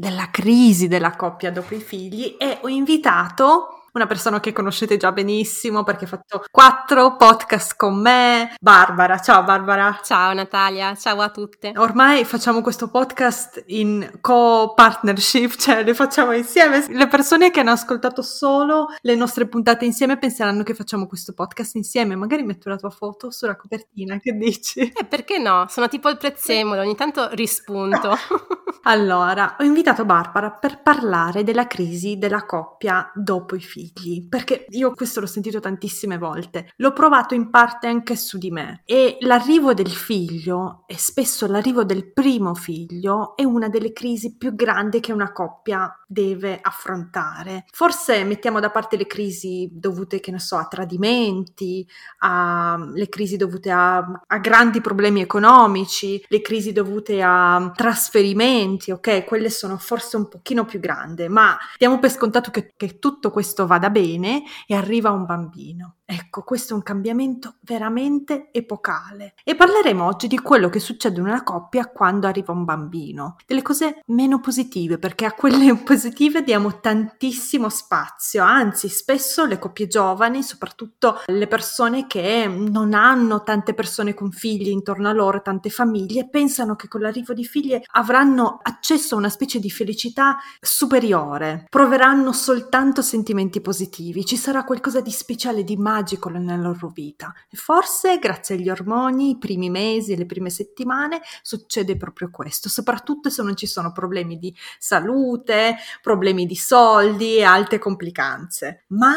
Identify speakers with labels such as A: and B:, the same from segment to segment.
A: della crisi della coppia dopo i figli e ho invitato una persona che conoscete già benissimo perché ha fatto quattro podcast con me, Barbara. Ciao Barbara.
B: Ciao Natalia, ciao a tutte.
A: Ormai facciamo questo podcast in co-partnership, cioè le facciamo insieme. Le persone che hanno ascoltato solo le nostre puntate insieme penseranno che facciamo questo podcast insieme. Magari metto la tua foto sulla copertina, che dici?
B: Eh, perché no? Sono tipo il prezzemolo, ogni tanto rispunto.
A: allora, ho invitato Barbara per parlare della crisi della coppia dopo i figli figli, perché io questo l'ho sentito tantissime volte, l'ho provato in parte anche su di me. E l'arrivo del figlio e spesso l'arrivo del primo figlio è una delle crisi più grandi che una coppia deve affrontare. Forse mettiamo da parte le crisi dovute, che ne so, a tradimenti, a le crisi dovute a, a grandi problemi economici, le crisi dovute a trasferimenti, ok? Quelle sono forse un pochino più grandi, ma diamo per scontato che, che tutto questo vada bene e arriva un bambino. Ecco, questo è un cambiamento veramente epocale. E parleremo oggi di quello che succede in una coppia quando arriva un bambino, delle cose meno positive, perché a quelle positive diamo tantissimo spazio, anzi spesso le coppie giovani, soprattutto le persone che non hanno tante persone con figli intorno a loro, tante famiglie, pensano che con l'arrivo di figlie avranno accesso a una specie di felicità superiore, proveranno soltanto sentimenti positivi, ci sarà qualcosa di speciale, di magico nella loro vita. E forse grazie agli ormoni, i primi mesi le prime settimane succede proprio questo, soprattutto se non ci sono problemi di salute, problemi di soldi e altre complicanze. Ma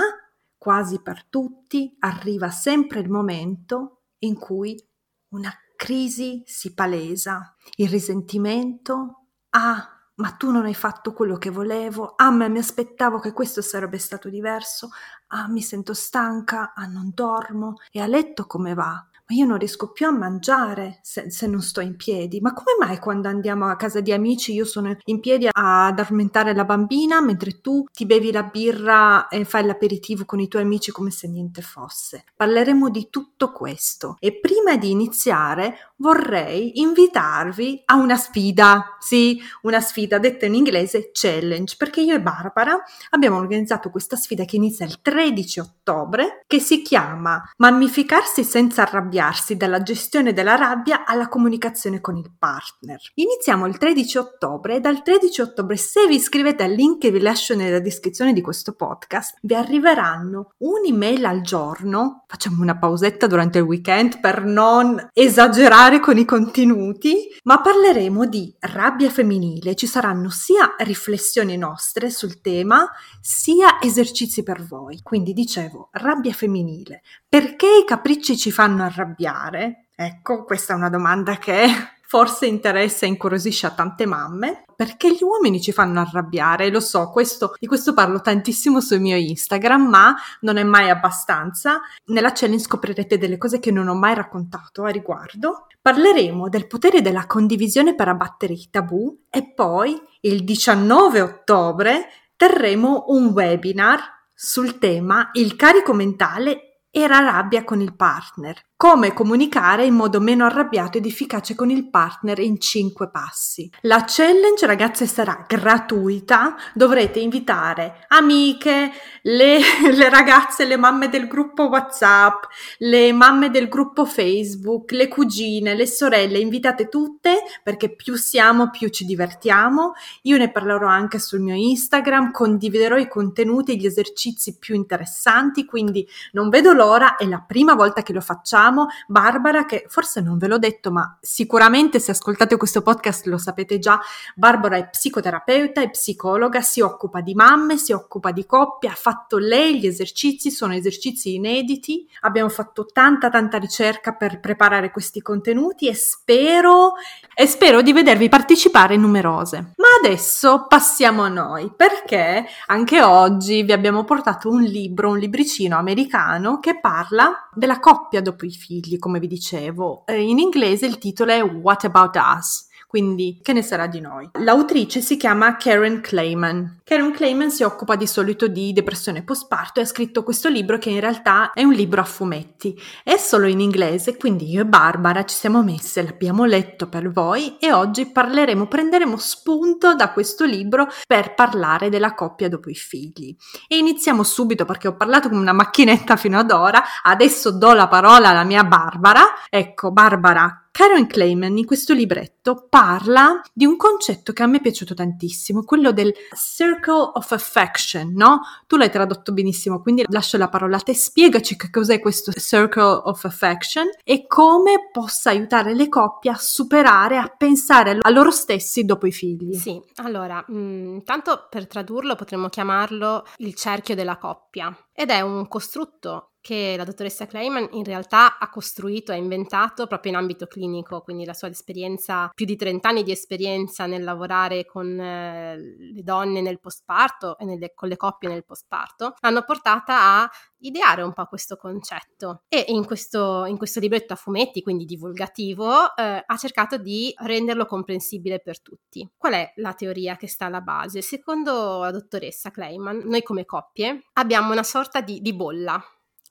A: quasi per tutti arriva sempre il momento in cui una crisi si palesa, il risentimento, ah, ma tu non hai fatto quello che volevo, ah ma mi aspettavo che questo sarebbe stato diverso, ah mi sento stanca, ah non dormo, e a letto come va? Ma io non riesco più a mangiare se, se, non sto in piedi. Ma come mai quando andiamo a casa di amici io sono in piedi a addormentare la bambina mentre tu ti bevi la birra e fai l'aperitivo con i tuoi amici come se niente fosse? Parleremo di tutto questo e prima di iniziare vorrei invitarvi a una sfida, sì, una sfida detta in inglese challenge, perché io e Barbara abbiamo organizzato questa sfida che inizia il 13 ottobre che si chiama Mammificarsi senza arrabbiare arrabbiarsi dalla gestione della rabbia alla comunicazione con il partner. Iniziamo il 13 ottobre e dal 13 ottobre se vi iscrivete al link che vi lascio nella descrizione di questo podcast vi arriveranno un'email al giorno, facciamo una pausetta durante il weekend per non esagerare con i contenuti, ma parleremo di rabbia femminile, ci saranno sia riflessioni nostre sul tema sia esercizi per voi. Quindi dicevo, rabbia femminile, perché i capricci ci fanno arrabbiare? Ecco, questa è una domanda che forse interessa e incuriosisce a tante mamme, perché gli uomini ci fanno arrabbiare, lo so, questo, di questo parlo tantissimo sul mio Instagram, ma non è mai abbastanza. Nella challenge scoprirete delle cose che non ho mai raccontato a riguardo. Parleremo del potere della condivisione per abbattere i tabù e poi il 19 ottobre terremo un webinar sul tema il carico mentale e la rabbia con il partner. Come comunicare in modo meno arrabbiato ed efficace con il partner in 5 passi. La challenge, ragazze, sarà gratuita. Dovrete invitare amiche, le, le, ragazze, le mamme del gruppo WhatsApp, le mamme del gruppo Facebook, le cugine, le sorelle, invitate tutte perché più siamo, più ci divertiamo. Io ne parlerò anche sul mio Instagram, condividerò i contenuti e gli esercizi più interessanti, quindi non vedo l'ora, è la prima volta che lo facciamo abbiamo Barbara che forse non ve l'ho detto, ma sicuramente se ascoltate questo podcast lo sapete già, Barbara è psicoterapeuta, è psicologa, si occupa di mamme, si occupa di coppie, ha fatto lei gli esercizi, sono esercizi inediti, abbiamo fatto tanta tanta ricerca per preparare questi contenuti e spero, e spero di vedervi partecipare numerose. Ma adesso passiamo a noi, perché anche oggi vi abbiamo portato un libro, un libricino americano che parla della coppia dopo i come vi dicevo. Eh, in inglese il titolo è What About Us? Quindi, che ne sarà di noi? L'autrice si chiama Karen Clayman. Karen Clayman si occupa di solito di depressione postparto e ha scritto questo libro che in realtà è un libro a fumetti. È solo in inglese, quindi io e Barbara ci siamo messe, l'abbiamo letto per voi e oggi parleremo, prenderemo spunto da questo libro per parlare della coppia dopo i figli. E iniziamo subito perché ho parlato come una macchinetta fino ad ora, adesso do la parola alla mia Barbara. Ecco, Barbara, Karen Clayman in questo libretto parla di un concetto che a me è piaciuto tantissimo, quello del circle of affection, no? Tu l'hai tradotto benissimo, quindi lascio la parola a te, spiegaci che cos'è questo circle of affection e come possa aiutare le coppie a superare, a pensare a loro stessi dopo i figli.
B: Sì, allora, mm, tanto per tradurlo potremmo chiamarlo il cerchio della coppia ed è un costrutto che la dottoressa Clayman in realtà ha costruito, ha inventato proprio in ambito clinico, quindi la sua esperienza, più di 30 anni di esperienza nel lavorare con eh, le donne nel postparto e nelle, con le coppie nel postparto, l'hanno portata a ideare un po' questo concetto e in questo, in questo libretto a fumetti, quindi divulgativo, eh, ha cercato di renderlo comprensibile per tutti. Qual è la teoria che sta alla base? Secondo la dottoressa Clayman, noi come coppie abbiamo una sorta di, di bolla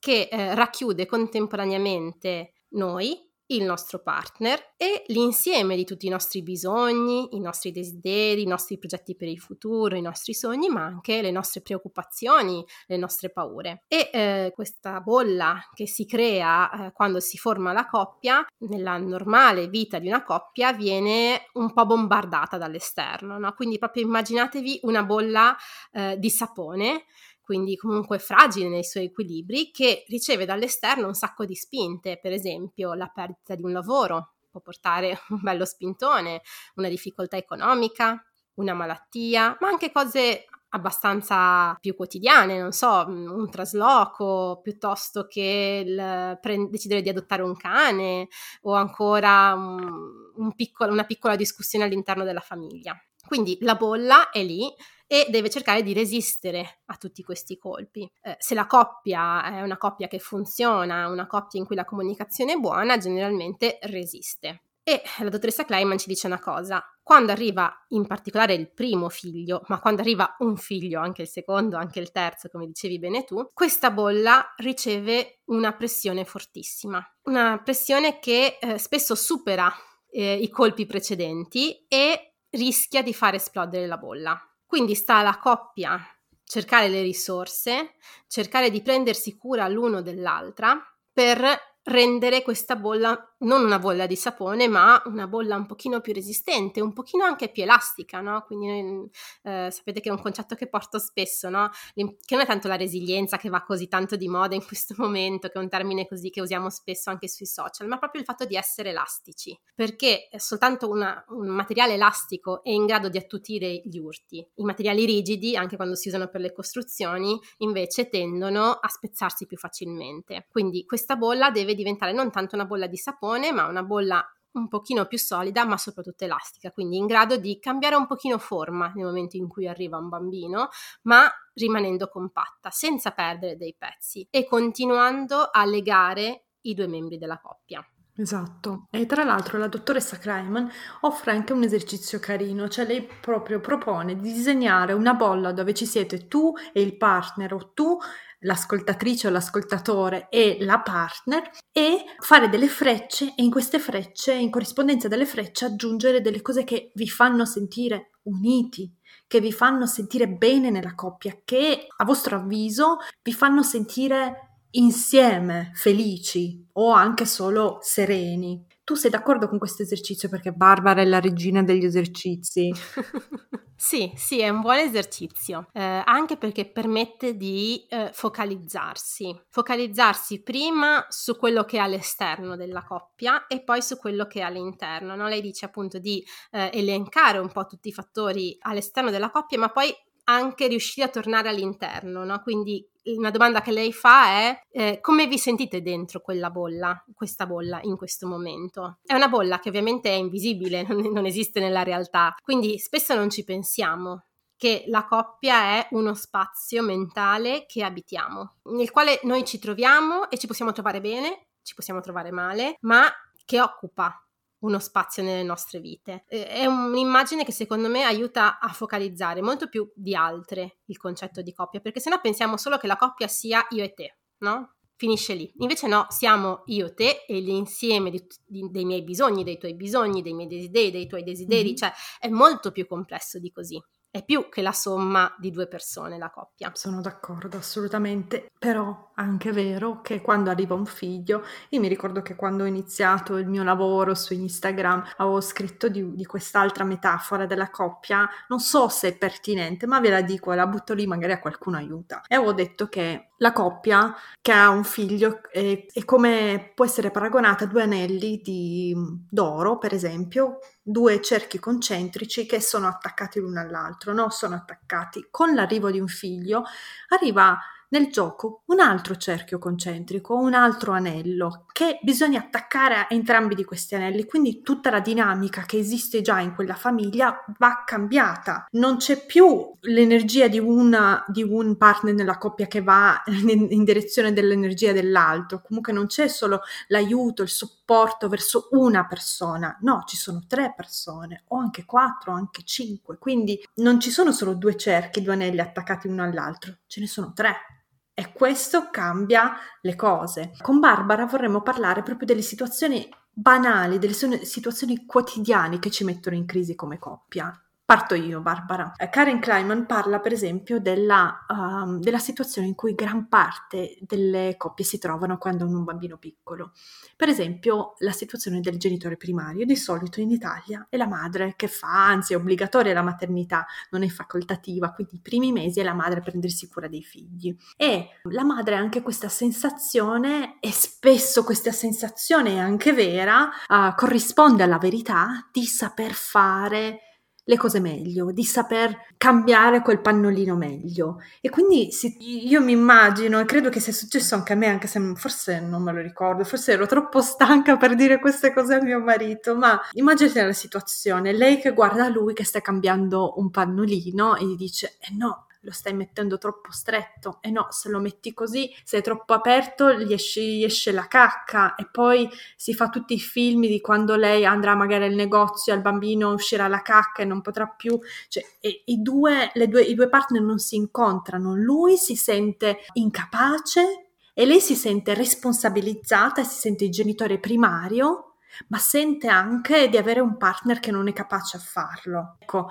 B: che eh, racchiude contemporaneamente noi, il nostro partner e l'insieme di tutti i nostri bisogni, i nostri desideri, i nostri progetti per il futuro, i nostri sogni, ma anche le nostre preoccupazioni, le nostre paure. E eh, questa bolla che si crea eh, quando si forma la coppia, nella normale vita di una coppia, viene un po' bombardata dall'esterno, no? Quindi proprio immaginatevi una bolla eh, di sapone quindi comunque fragile nei suoi equilibri, che riceve dall'esterno un sacco di spinte, per esempio la perdita di un lavoro può portare un bello spintone, una difficoltà economica, una malattia, ma anche cose abbastanza più quotidiane, non so, un trasloco piuttosto che il pre- decidere di adottare un cane o ancora un, un piccolo, una piccola discussione all'interno della famiglia. Quindi la bolla è lì e deve cercare di resistere a tutti questi colpi. Eh, se la coppia è una coppia che funziona, una coppia in cui la comunicazione è buona, generalmente resiste. E la dottoressa Kleiman ci dice una cosa, quando arriva in particolare il primo figlio, ma quando arriva un figlio, anche il secondo, anche il terzo, come dicevi bene tu, questa bolla riceve una pressione fortissima, una pressione che eh, spesso supera eh, i colpi precedenti e rischia di far esplodere la bolla. Quindi sta alla coppia cercare le risorse, cercare di prendersi cura l'uno dell'altra per rendere questa bolla non una bolla di sapone, ma una bolla un pochino più resistente, un pochino anche più elastica, no? Quindi eh, sapete che è un concetto che porto spesso, no? Che non è tanto la resilienza che va così tanto di moda in questo momento, che è un termine così che usiamo spesso anche sui social, ma proprio il fatto di essere elastici, perché soltanto una, un materiale elastico è in grado di attutire gli urti. I materiali rigidi, anche quando si usano per le costruzioni, invece tendono a spezzarsi più facilmente. Quindi questa bolla deve deve diventare non tanto una bolla di sapone, ma una bolla un pochino più solida, ma soprattutto elastica, quindi in grado di cambiare un pochino forma nel momento in cui arriva un bambino, ma rimanendo compatta, senza perdere dei pezzi e continuando a legare i due membri della coppia.
A: Esatto, e tra l'altro la dottoressa Kreiman offre anche un esercizio carino, cioè lei proprio propone di disegnare una bolla dove ci siete tu e il partner o tu l'ascoltatrice o l'ascoltatore e la partner e fare delle frecce e in queste frecce, in corrispondenza delle frecce, aggiungere delle cose che vi fanno sentire uniti, che vi fanno sentire bene nella coppia, che a vostro avviso vi fanno sentire insieme felici o anche solo sereni tu sei d'accordo con questo esercizio perché Barbara è la regina degli esercizi?
B: Sì, sì, è un buon esercizio, eh, anche perché permette di eh, focalizzarsi, focalizzarsi prima su quello che è all'esterno della coppia e poi su quello che è all'interno. No? Lei dice appunto di eh, elencare un po' tutti i fattori all'esterno della coppia, ma poi anche riuscire a tornare all'interno, no? Quindi una domanda che lei fa è eh, come vi sentite dentro quella bolla, questa bolla in questo momento? È una bolla che ovviamente è invisibile, non, non esiste nella realtà, quindi spesso non ci pensiamo che la coppia è uno spazio mentale che abitiamo, nel quale noi ci troviamo e ci possiamo trovare bene, ci possiamo trovare male, ma che occupa uno spazio nelle nostre vite. È un'immagine che secondo me aiuta a focalizzare molto più di altre il concetto di coppia, perché sennò pensiamo solo che la coppia sia io e te, no? Finisce lì. Invece no, siamo io, te e l'insieme di, di, dei miei bisogni, dei tuoi bisogni, dei miei desideri, dei tuoi desideri, mm-hmm. cioè è molto più complesso di così è più che la somma di due persone, la coppia.
A: Sono d'accordo, assolutamente. Però anche è vero che quando arriva un figlio, io mi ricordo che quando ho iniziato il mio lavoro su Instagram avevo scritto di, di quest'altra metafora della coppia, non so se è pertinente, ma ve la dico la butto lì, magari a qualcuno aiuta. E avevo detto che la coppia che ha un figlio è, è come può essere paragonata a due anelli di, d'oro, per esempio, due cerchi concentrici che sono attaccati l'uno all'altro, no? Sono attaccati. Con l'arrivo di un figlio arriva nel gioco un altro cerchio concentrico, un altro anello che bisogna attaccare a entrambi di questi anelli, quindi tutta la dinamica che esiste già in quella famiglia va cambiata. Non c'è più l'energia di, una, di un partner nella coppia che va in, in direzione dell'energia dell'altro, comunque non c'è solo l'aiuto, il supporto verso una persona, no, ci sono tre persone o anche quattro, anche cinque, quindi non ci sono solo due cerchi, due anelli attaccati uno all'altro, ce ne sono tre. E questo cambia le cose. Con Barbara vorremmo parlare proprio delle situazioni banali, delle situazioni quotidiane che ci mettono in crisi come coppia. Parto io, Barbara. Eh, Karen Kleiman parla, per esempio, della, um, della, situazione in cui gran parte delle coppie si trovano quando hanno un bambino piccolo. Per esempio, la situazione del genitore primario. Di solito in Italia è la madre che fa, anzi è obbligatoria la maternità, non è facoltativa, quindi i primi mesi è la madre a prendersi cura dei figli. E la madre ha anche questa sensazione, e spesso questa sensazione è anche vera, uh, corrisponde alla verità di saper fare le cose meglio, di saper cambiare quel pannolino meglio. E quindi si, io mi immagino, e credo che sia successo anche a me, anche se forse non me lo ricordo, forse ero troppo stanca per dire queste cose a mio marito, ma immaginate la situazione, lei che guarda lui che sta cambiando un pannolino e gli dice, eh no, lo stai mettendo troppo stretto. E no, se lo metti così, se è troppo aperto, gli esce, gli esce la cacca. E poi si fa tutti i film di quando lei andrà magari al negozio, al bambino uscirà la cacca e non potrà più, cioè e, i, due, due, i due partner non si incontrano, lui si sente incapace e lei si sente responsabilizzata si sente il genitore primario, ma sente anche di avere un partner che non è capace a farlo. Ecco,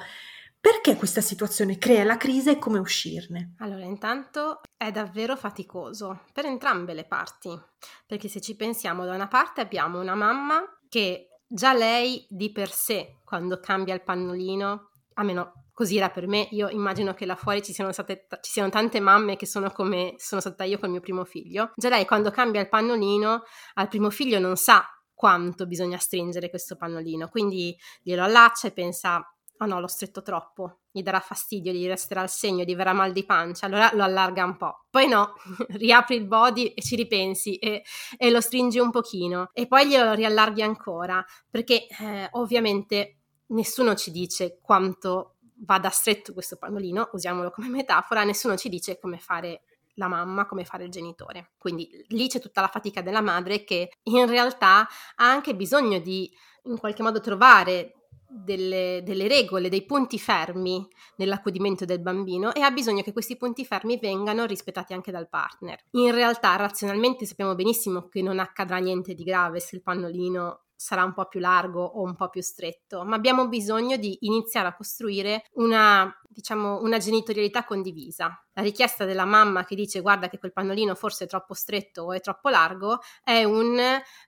A: perché questa situazione crea la crisi e come uscirne?
B: Allora, intanto è davvero faticoso per entrambe le parti, perché se ci pensiamo, da una parte abbiamo una mamma che già lei di per sé, quando cambia il pannolino, almeno così era per me, io immagino che là fuori ci siano, state, ci siano tante mamme che sono come sono stata io col mio primo figlio, già lei quando cambia il pannolino al primo figlio non sa quanto bisogna stringere questo pannolino, quindi glielo allaccia e pensa oh no, l'ho stretto troppo, gli darà fastidio, gli resterà il segno, gli verrà mal di pancia, allora lo allarga un po'. Poi no, riapri il body e ci ripensi e, e, lo stringi un pochino e poi glielo riallarghi ancora, perché eh, ovviamente nessuno ci dice quanto vada stretto questo pannolino, usiamolo come metafora, nessuno ci dice come fare la mamma, come fare il genitore. Quindi lì c'è tutta la fatica della madre che in realtà ha anche bisogno di in qualche modo trovare delle, delle, regole, dei punti fermi nell'accudimento del bambino e ha bisogno che questi punti fermi vengano rispettati anche dal partner. In realtà, razionalmente sappiamo benissimo che non accadrà niente di grave se il pannolino sarà un po' più largo o un po' più stretto, ma abbiamo bisogno di iniziare a costruire una diciamo, una genitorialità condivisa. La richiesta della mamma che dice guarda che quel pannolino forse è troppo stretto o è troppo largo è un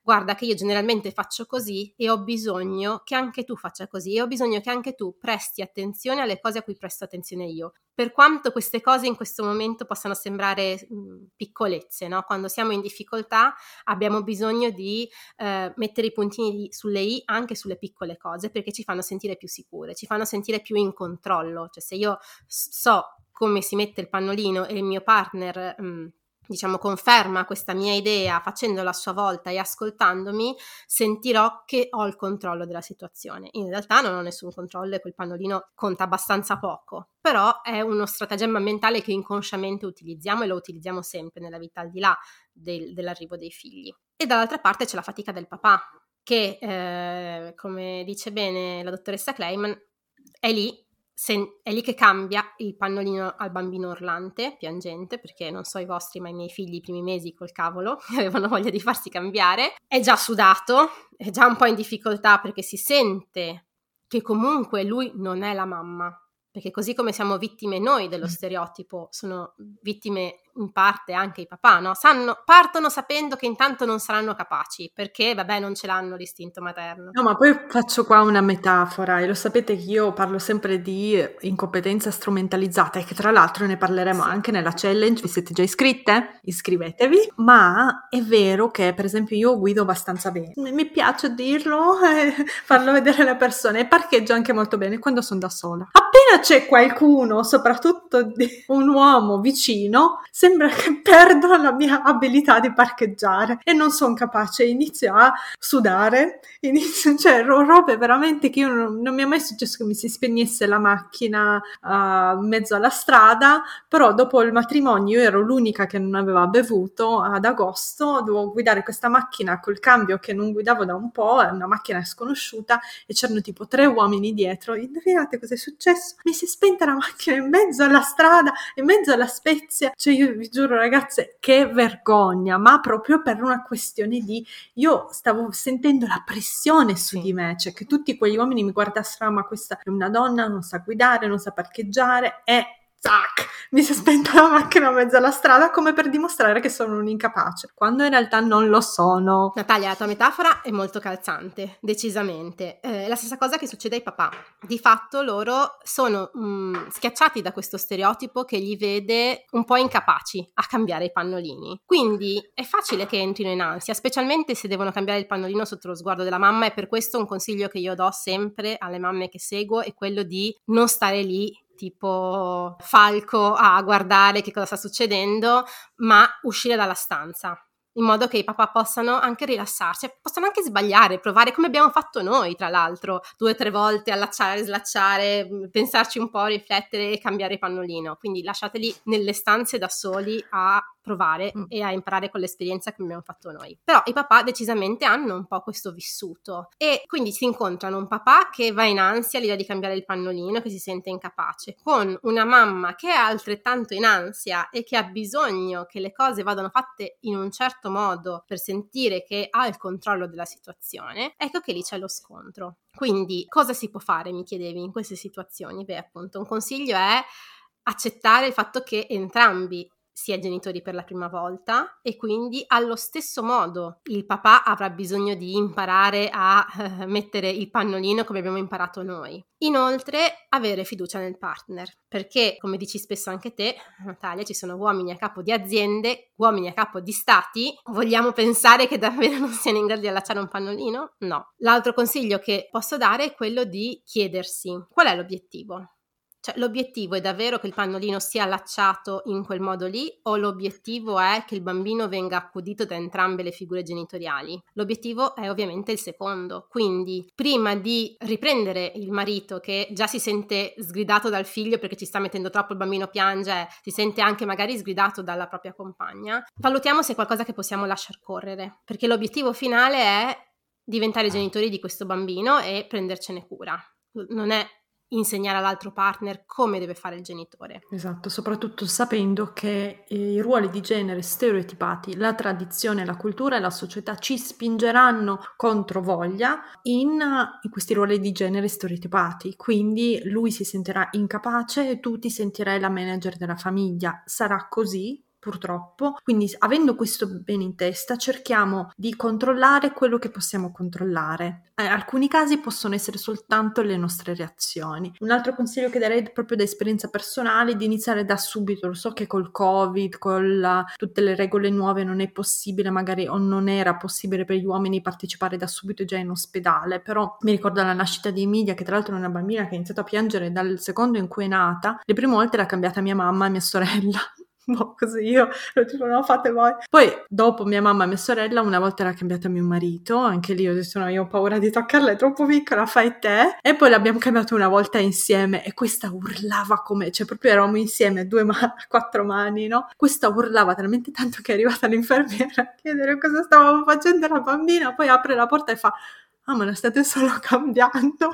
B: guarda che io generalmente faccio così e ho bisogno che anche tu faccia così e ho bisogno che anche tu presti attenzione alle cose a cui presto attenzione io. Per quanto queste cose in questo momento possano sembrare mh, piccolezze, no? quando siamo in difficoltà abbiamo bisogno di eh, mettere i puntini sulle i anche sulle piccole cose perché ci fanno sentire più sicure, ci fanno sentire più in controllo. Cioè se io so come si mette il pannolino e il mio partner mh, mm, diciamo conferma questa mia idea facendola a sua volta e ascoltandomi, sentirò che ho il controllo della situazione. In realtà non ho nessun controllo e quel pannolino conta abbastanza poco, però è uno stratagemma mentale che inconsciamente utilizziamo e lo utilizziamo sempre nella vita al di là del, dell'arrivo dei figli. E dall'altra parte c'è la fatica del papà, che eh, come dice bene la dottoressa Kleiman, è lì se, è lì che cambia il pannolino al bambino urlante, piangente, perché non so i vostri, ma i miei figli i primi mesi col cavolo avevano voglia di farsi cambiare. È già sudato, è già un po' in difficoltà perché si sente che comunque lui non è la mamma, perché così come siamo vittime noi dello mm. stereotipo, sono vittime in parte anche i papà, no? Sanno, partono sapendo che intanto non saranno capaci, perché vabbè non ce l'hanno l'istinto materno.
A: No, ma poi faccio qua una metafora e lo sapete che io parlo sempre di incompetenza strumentalizzata e che tra l'altro ne parleremo sì. anche nella challenge, vi siete già iscritte? Iscrivetevi, ma è vero che per esempio io guido abbastanza bene, mi piace dirlo e farlo vedere alle persone e parcheggio anche molto bene quando sono da sola. Appena c'è qualcuno, soprattutto un uomo vicino, sembra che perdo la mia abilità di parcheggiare e non sono capace, inizio a sudare, inizio, cioè robe veramente che io non, non, mi è mai successo che mi si spegnesse la macchina uh, in mezzo alla strada, però dopo il matrimonio io ero l'unica che non aveva bevuto ad agosto, dovevo guidare questa macchina col cambio che non guidavo da un po', è una macchina sconosciuta e c'erano tipo tre uomini dietro, indovinate cosa è successo? Mi si è spenta la macchina in mezzo alla strada, in mezzo alla Spezia, cioè io vi giuro ragazze, che vergogna, ma proprio per una questione di... Io stavo sentendo la pressione su di me, cioè che tutti quegli uomini mi guardassero, ma questa è una donna, non sa guidare, non sa parcheggiare, e zac, mi si è spenta la macchina a mezzo alla strada come per dimostrare che sono un incapace, quando in realtà non lo sono.
B: Natalia, la tua metafora è molto calzante, decisamente. È eh, la stessa cosa che succede ai papà. Di fatto loro sono mh, mm, schiacciati da questo stereotipo che li vede un po' incapaci a cambiare i pannolini. Quindi è facile che entrino in ansia, specialmente se devono cambiare il pannolino sotto lo sguardo della mamma e per questo un consiglio che io do sempre alle mamme che seguo è quello di non stare lì tipo falco a guardare che cosa sta succedendo, ma uscire dalla stanza in modo che i papà possano anche rilassarsi, possano anche sbagliare, provare come abbiamo fatto noi, tra l'altro, due o tre volte, allacciare, slacciare, pensarci un po', riflettere e cambiare pannolino. Quindi lasciateli nelle stanze da soli a provare mm. e a imparare con l'esperienza che abbiamo fatto noi. Però i papà decisamente hanno un po' questo vissuto e quindi si incontrano un papà che va in ansia all'idea di cambiare il pannolino, che si sente incapace, con una mamma che è altrettanto in ansia e che ha bisogno che le cose vadano fatte in un certo modo per sentire che ha il controllo della situazione, ecco che lì c'è lo scontro. Quindi cosa si può fare, mi chiedevi, in queste situazioni? Beh, appunto, un consiglio è accettare il fatto che entrambi si è genitori per la prima volta e quindi allo stesso modo il papà avrà bisogno di imparare a eh, mettere il pannolino come abbiamo imparato noi. Inoltre avere fiducia nel partner, perché come dici spesso anche te, Natalia, ci sono uomini a capo di aziende, uomini a capo di stati, vogliamo pensare che davvero non siano in grado di allacciare un pannolino? No. L'altro consiglio che posso dare è quello di chiedersi qual è l'obiettivo. Cioè, l'obiettivo è davvero che il pannolino sia allacciato in quel modo lì o l'obiettivo è che il bambino venga accudito da entrambe le figure genitoriali? L'obiettivo è ovviamente il secondo. Quindi, prima di riprendere il marito che già si sente sgridato dal figlio perché ci sta mettendo troppo, il bambino piange, si sente anche magari sgridato dalla propria compagna, valutiamo se è qualcosa che possiamo lasciar correre, perché l'obiettivo finale è diventare genitori di questo bambino e prendercene cura. Non è insegnare all'altro partner come deve fare il genitore.
A: Esatto, soprattutto sapendo che i ruoli di genere stereotipati, la tradizione, la cultura e la società ci spingeranno contro voglia in, in questi ruoli di genere stereotipati. Quindi lui si sentirà incapace e tu ti sentirai la manager della famiglia. Sarà così purtroppo. Quindi avendo questo bene in testa cerchiamo di controllare quello che possiamo controllare. In alcuni casi possono essere soltanto le nostre reazioni. Un altro consiglio che darei proprio da esperienza personale è di iniziare da subito. Lo so che col Covid, con tutte le regole nuove non è possibile magari o non era possibile per gli uomini partecipare da subito già in ospedale, però mi ricordo la nascita di Emilia che tra l'altro è una bambina che ha iniziato a piangere dal secondo in cui è nata. Le prime volte l'ha cambiata mia mamma e mia sorella boh, così io tipo no, fate voi. Poi dopo mia mamma e mia sorella una volta l'ha cambiata mio marito, anche lì ho detto no, io ho paura di toccarla, è troppo piccola, fai te. E poi l'abbiamo cambiato una volta insieme e questa urlava come, cioè proprio eravamo insieme, due ma- quattro mani, no? Questa urlava talmente tanto che è arrivata l'infermiera a chiedere cosa stavamo facendo alla bambina, poi apre la porta e fa ah ma la state solo cambiando,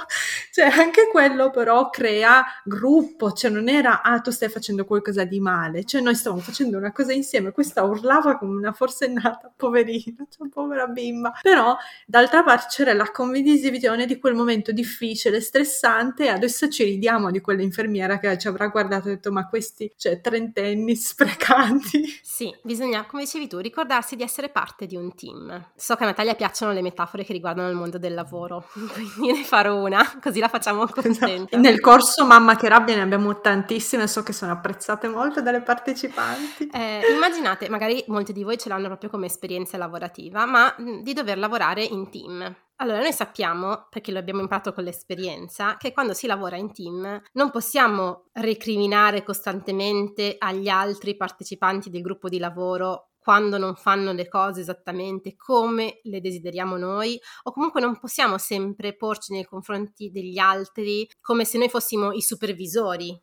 A: cioè anche quello però crea gruppo, cioè non era ah tu stai facendo qualcosa di male, cioè noi stavamo facendo una cosa insieme, questa urlava come una forsennata, poverina, cioè povera bimba, però d'altra parte c'era la condivisione di quel momento difficile, stressante e adesso ci ridiamo di quell'infermiera che ci avrà guardato e detto ma questi, cioè trentenni sprecanti.
B: Sì, bisogna, come dicevi tu, ricordarsi di essere parte di un team. So che a Natalia piacciono le metafore che riguardano il mondo del lavoro, quindi ne farò una, così la facciamo contenta.
A: Nel corso Mamma che rabbia ne abbiamo tantissime, so che sono apprezzate molto dalle partecipanti.
B: Eh, immaginate, magari molti di voi ce l'hanno proprio come esperienza lavorativa, ma di dover lavorare in team. Allora, noi sappiamo, perché lo abbiamo imparato con l'esperienza, che quando si lavora in team non possiamo recriminare costantemente agli altri partecipanti del gruppo di lavoro quando non fanno le cose esattamente come le desideriamo noi o comunque non possiamo sempre porci nei confronti degli altri come se noi fossimo i supervisori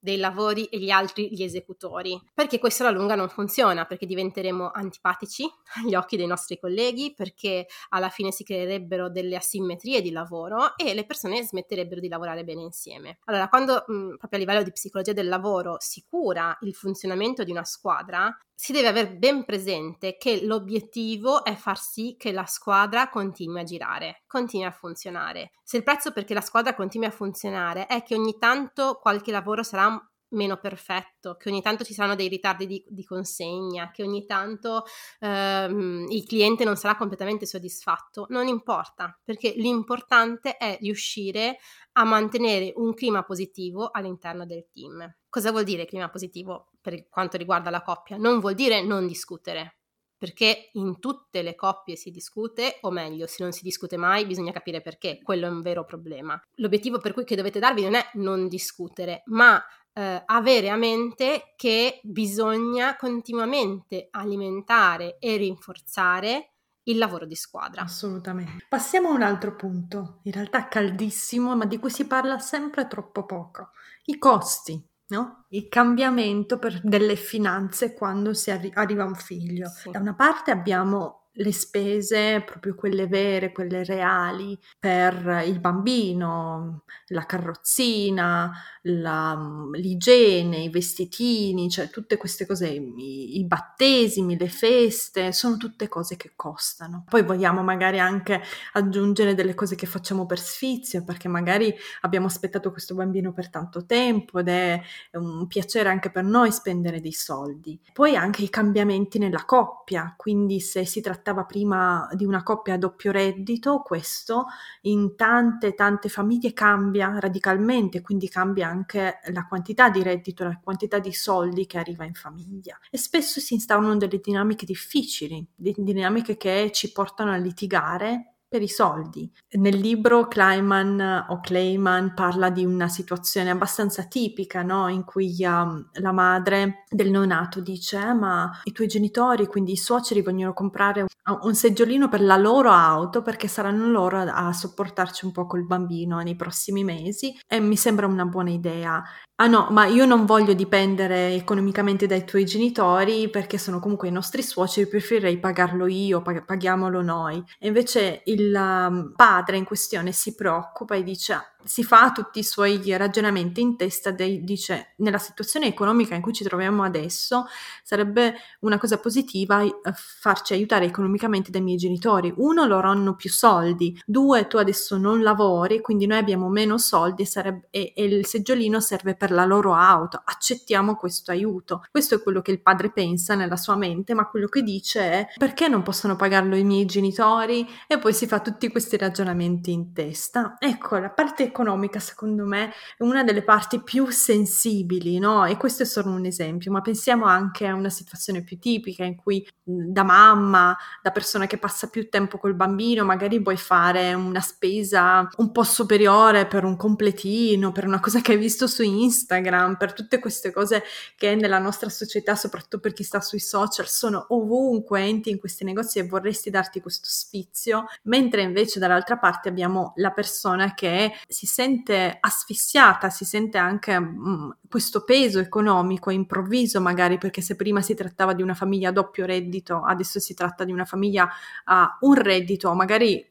B: dei lavori e gli altri gli esecutori, perché questo alla lunga non funziona, perché diventeremo antipatici agli occhi dei nostri colleghi, perché alla fine si creerebbero delle asimmetrie di lavoro e le persone smetterebbero di lavorare bene insieme. Allora, quando mh, proprio a livello di psicologia del lavoro si cura il funzionamento di una squadra, si deve avere ben presente che l'obiettivo è far sì che la squadra continui a girare, continui a funzionare. Se il prezzo perché la squadra continui a funzionare è che ogni tanto qualche lavoro sarà meno perfetto, che ogni tanto ci saranno dei ritardi di, di consegna, che ogni tanto ehm, il cliente non sarà completamente soddisfatto, non importa, perché l'importante è riuscire a mantenere un clima positivo all'interno del team. Cosa vuol dire clima positivo per quanto riguarda la coppia? Non vuol dire non discutere, perché in tutte le coppie si discute, o meglio, se non si discute mai, bisogna capire perché, quello è un vero problema. L'obiettivo per cui che dovete darvi non è non discutere, ma eh, avere a mente che bisogna continuamente alimentare e rinforzare il lavoro di squadra.
A: Assolutamente. Passiamo a un altro punto, in realtà caldissimo, ma di cui si parla sempre troppo poco. I costi, no? Il cambiamento per delle finanze quando si arri- arriva un figlio. Sì. Da una parte abbiamo le spese, proprio quelle vere, quelle reali, per il bambino, la carrozzina, la, l'igiene, i vestitini, cioè tutte queste cose, i, i, battesimi, le feste, sono tutte cose che costano. Poi vogliamo magari anche aggiungere delle cose che facciamo per sfizio, perché magari abbiamo aspettato questo bambino per tanto tempo ed è un piacere anche per noi spendere dei soldi. Poi anche i cambiamenti nella coppia, quindi se si tratta trattava prima di una coppia a doppio reddito, questo in tante tante famiglie cambia radicalmente, quindi cambia anche la quantità di reddito, la quantità di soldi che arriva in famiglia. E spesso si instaurano delle dinamiche difficili, dinamiche che ci portano a litigare per i soldi. Nel libro Kleiman o Kleiman parla di una situazione abbastanza tipica, no? in cui um, la madre del neonato dice eh, ma i tuoi genitori, quindi i suoceri, vogliono comprare un, un seggiolino per la loro auto perché saranno loro a, a sopportarci un po' col bambino nei prossimi mesi e mi sembra una buona idea. Ah no, ma io non voglio dipendere economicamente dai tuoi genitori perché sono comunque i nostri suoceri, preferirei pagarlo io, pag- paghiamolo noi. E invece il um, padre in questione si preoccupa e dice si fa tutti i suoi ragionamenti in testa, dei, dice nella situazione economica in cui ci troviamo adesso sarebbe una cosa positiva eh, farci aiutare economicamente dai miei genitori. Uno, loro hanno più soldi, due, tu adesso non lavori, quindi noi abbiamo meno soldi sarebbe, e, e il seggiolino serve per la loro auto, accettiamo questo aiuto. Questo è quello che il padre pensa nella sua mente, ma quello che dice è perché non possono pagarlo i miei genitori? E poi si fa tutti questi ragionamenti in testa. Ecco, la parte economica secondo me è una delle parti più sensibili, no? E questo è solo un esempio, ma pensiamo anche a una situazione più tipica in cui da mamma, da persona che passa più tempo col bambino, magari vuoi fare una spesa un po' superiore per un completino, per una cosa che hai visto su Instagram, per tutte queste cose che nella nostra società, soprattutto per chi sta sui social, sono ovunque, entri in questi negozi e vorresti darti questo sfizio, mentre invece dall'altra parte abbiamo la persona che si sente asfissiata, si sente anche mh, mm, questo peso economico improvviso, magari perché se prima si trattava di una famiglia a doppio reddito, adesso si tratta di una famiglia a un reddito, magari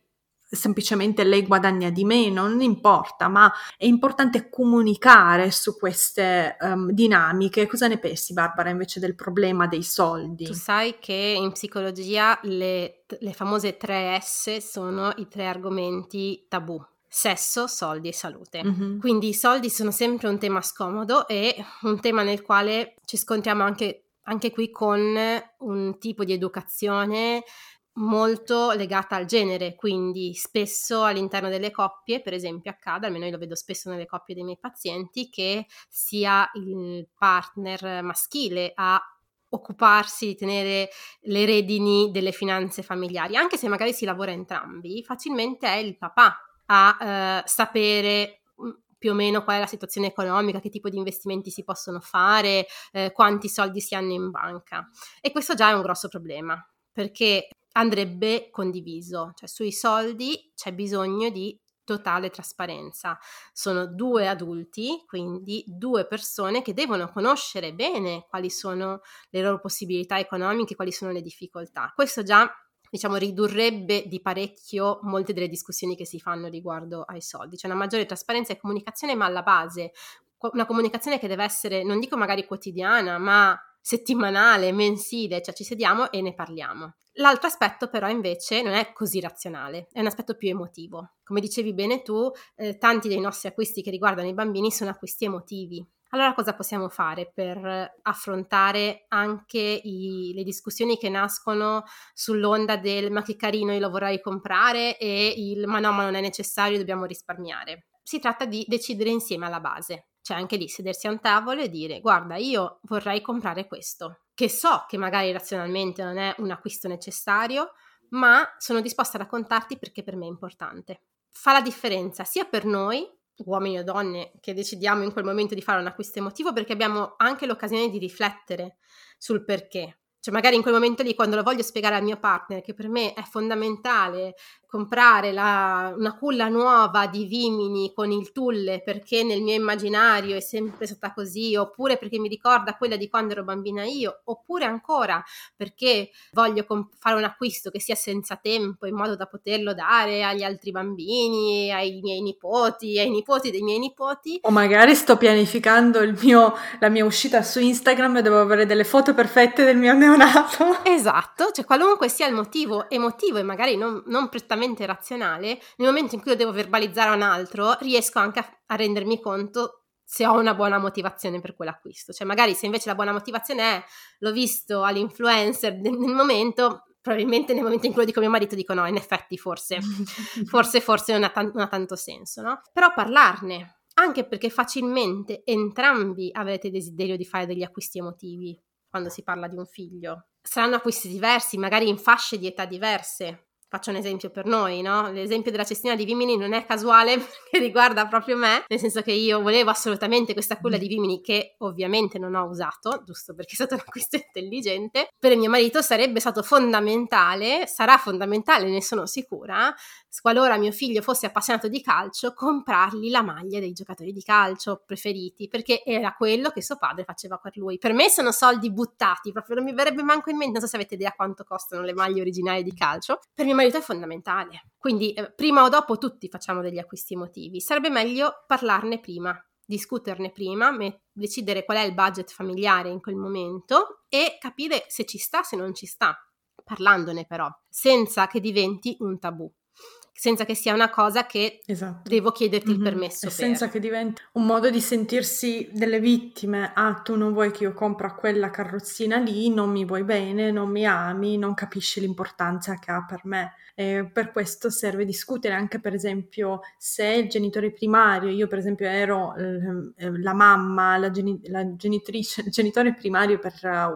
A: semplicemente lei guadagna di meno, non importa, ma è importante comunicare su queste um, dinamiche. Cosa ne pensi, Barbara, invece del problema dei soldi?
B: Tu sai che in psicologia le, le famose tre S sono i tre argomenti tabù sesso, soldi e salute. Mm-hmm. Quindi i soldi sono sempre un tema scomodo e un tema nel quale ci scontriamo anche, anche qui con un tipo di educazione molto legata al genere, quindi spesso all'interno delle coppie, per esempio, accade, almeno io lo vedo spesso nelle coppie dei miei pazienti, che sia il partner maschile a occuparsi di tenere le redini delle finanze familiari, anche se magari si lavora entrambi, facilmente è il papà a eh, sapere mm, più o meno qual è la situazione economica, che tipo di investimenti si possono fare, eh, quanti soldi si hanno in banca. E questo già è un grosso problema, perché andrebbe condiviso, cioè sui soldi c'è bisogno di totale trasparenza. Sono due adulti, quindi due persone che devono conoscere bene quali sono le loro possibilità economiche, quali sono le difficoltà. Questo già diciamo, ridurrebbe di parecchio molte delle discussioni che si fanno riguardo ai soldi. C'è una maggiore trasparenza e comunicazione, ma alla base una comunicazione che deve essere, non dico magari quotidiana, ma settimanale, mensile, cioè ci sediamo e ne parliamo. L'altro aspetto però invece non è così razionale, è un aspetto più emotivo. Come dicevi bene tu, eh, tanti dei nostri acquisti che riguardano i bambini sono acquisti emotivi. Allora cosa possiamo fare per affrontare anche i, le discussioni che nascono sull'onda del ma che carino io lo vorrei comprare e il ma no ma non è necessario dobbiamo risparmiare? Si tratta di decidere insieme alla base, cioè anche lì sedersi a un tavolo e dire guarda io vorrei comprare questo, che so che magari razionalmente non è un acquisto necessario, ma sono disposta a raccontarti perché per me è importante. Fa la differenza sia per noi uomini o donne che decidiamo in quel momento di fare un acquisto emotivo perché abbiamo anche l'occasione di riflettere sul perché. Cioè magari in quel momento lì quando lo voglio spiegare al mio partner che per me è fondamentale comprare la, una culla nuova di Vimini con il tulle perché nel mio immaginario è sempre stata così, oppure perché mi ricorda quella di quando ero bambina io, oppure ancora perché voglio comp- fare un acquisto che sia senza tempo in modo da poterlo dare agli altri bambini, ai miei nipoti, ai nipoti dei miei nipoti.
A: O magari sto pianificando mio, la mia uscita su Instagram e devo avere delle foto perfette del mio neonato.
B: Esatto, cioè qualunque sia il motivo emotivo e magari non, non prettamente estremamente razionale, nel momento in cui lo devo verbalizzare a un altro, riesco anche a, a rendermi conto se ho una buona motivazione per quell'acquisto. Cioè, magari se invece la buona motivazione è l'ho visto all'influencer nel, momento, probabilmente nel momento in cui lo dico a mio marito dico no, in effetti forse, forse, forse non ha, t- non ha tanto senso, no? Però parlarne, anche perché facilmente entrambi avrete desiderio di fare degli acquisti emotivi quando si parla di un figlio. Saranno acquisti diversi, magari in fasce di età diverse, Faccio un esempio per noi, no? L'esempio della cestina di Vimini non è casuale perché riguarda proprio me, nel senso che io volevo assolutamente questa culla di Vimini che ovviamente non ho usato, giusto perché è stato un acquisto intelligente. Per mio marito sarebbe stato fondamentale, sarà fondamentale, ne sono sicura, qualora mio figlio fosse appassionato di calcio, comprargli la maglia dei giocatori di calcio preferiti, perché era quello che suo padre faceva per lui. Per me sono soldi buttati, proprio non mi verrebbe manco in mente, non so se avete idea quanto costano le maglie originali di calcio. Per mio marito è fondamentale. Quindi eh, prima o dopo tutti facciamo degli acquisti emotivi. Sarebbe meglio parlarne prima, discuterne prima, me- decidere qual è il budget familiare in quel momento e capire se ci sta, se non ci sta. Parlandone però, senza che diventi un tabù senza che sia una cosa che esatto. devo chiederti mm-hmm. il permesso. Per.
A: senza che diventi un modo di sentirsi delle vittime. Ah, tu non vuoi che io compra quella carrozzina lì, non mi vuoi bene, non mi ami, non capisci l'importanza che ha per me. E per questo serve discutere anche, per esempio, se il genitore primario, io per esempio ero eh, la mamma, la, geni- la genitrice, il genitore primario per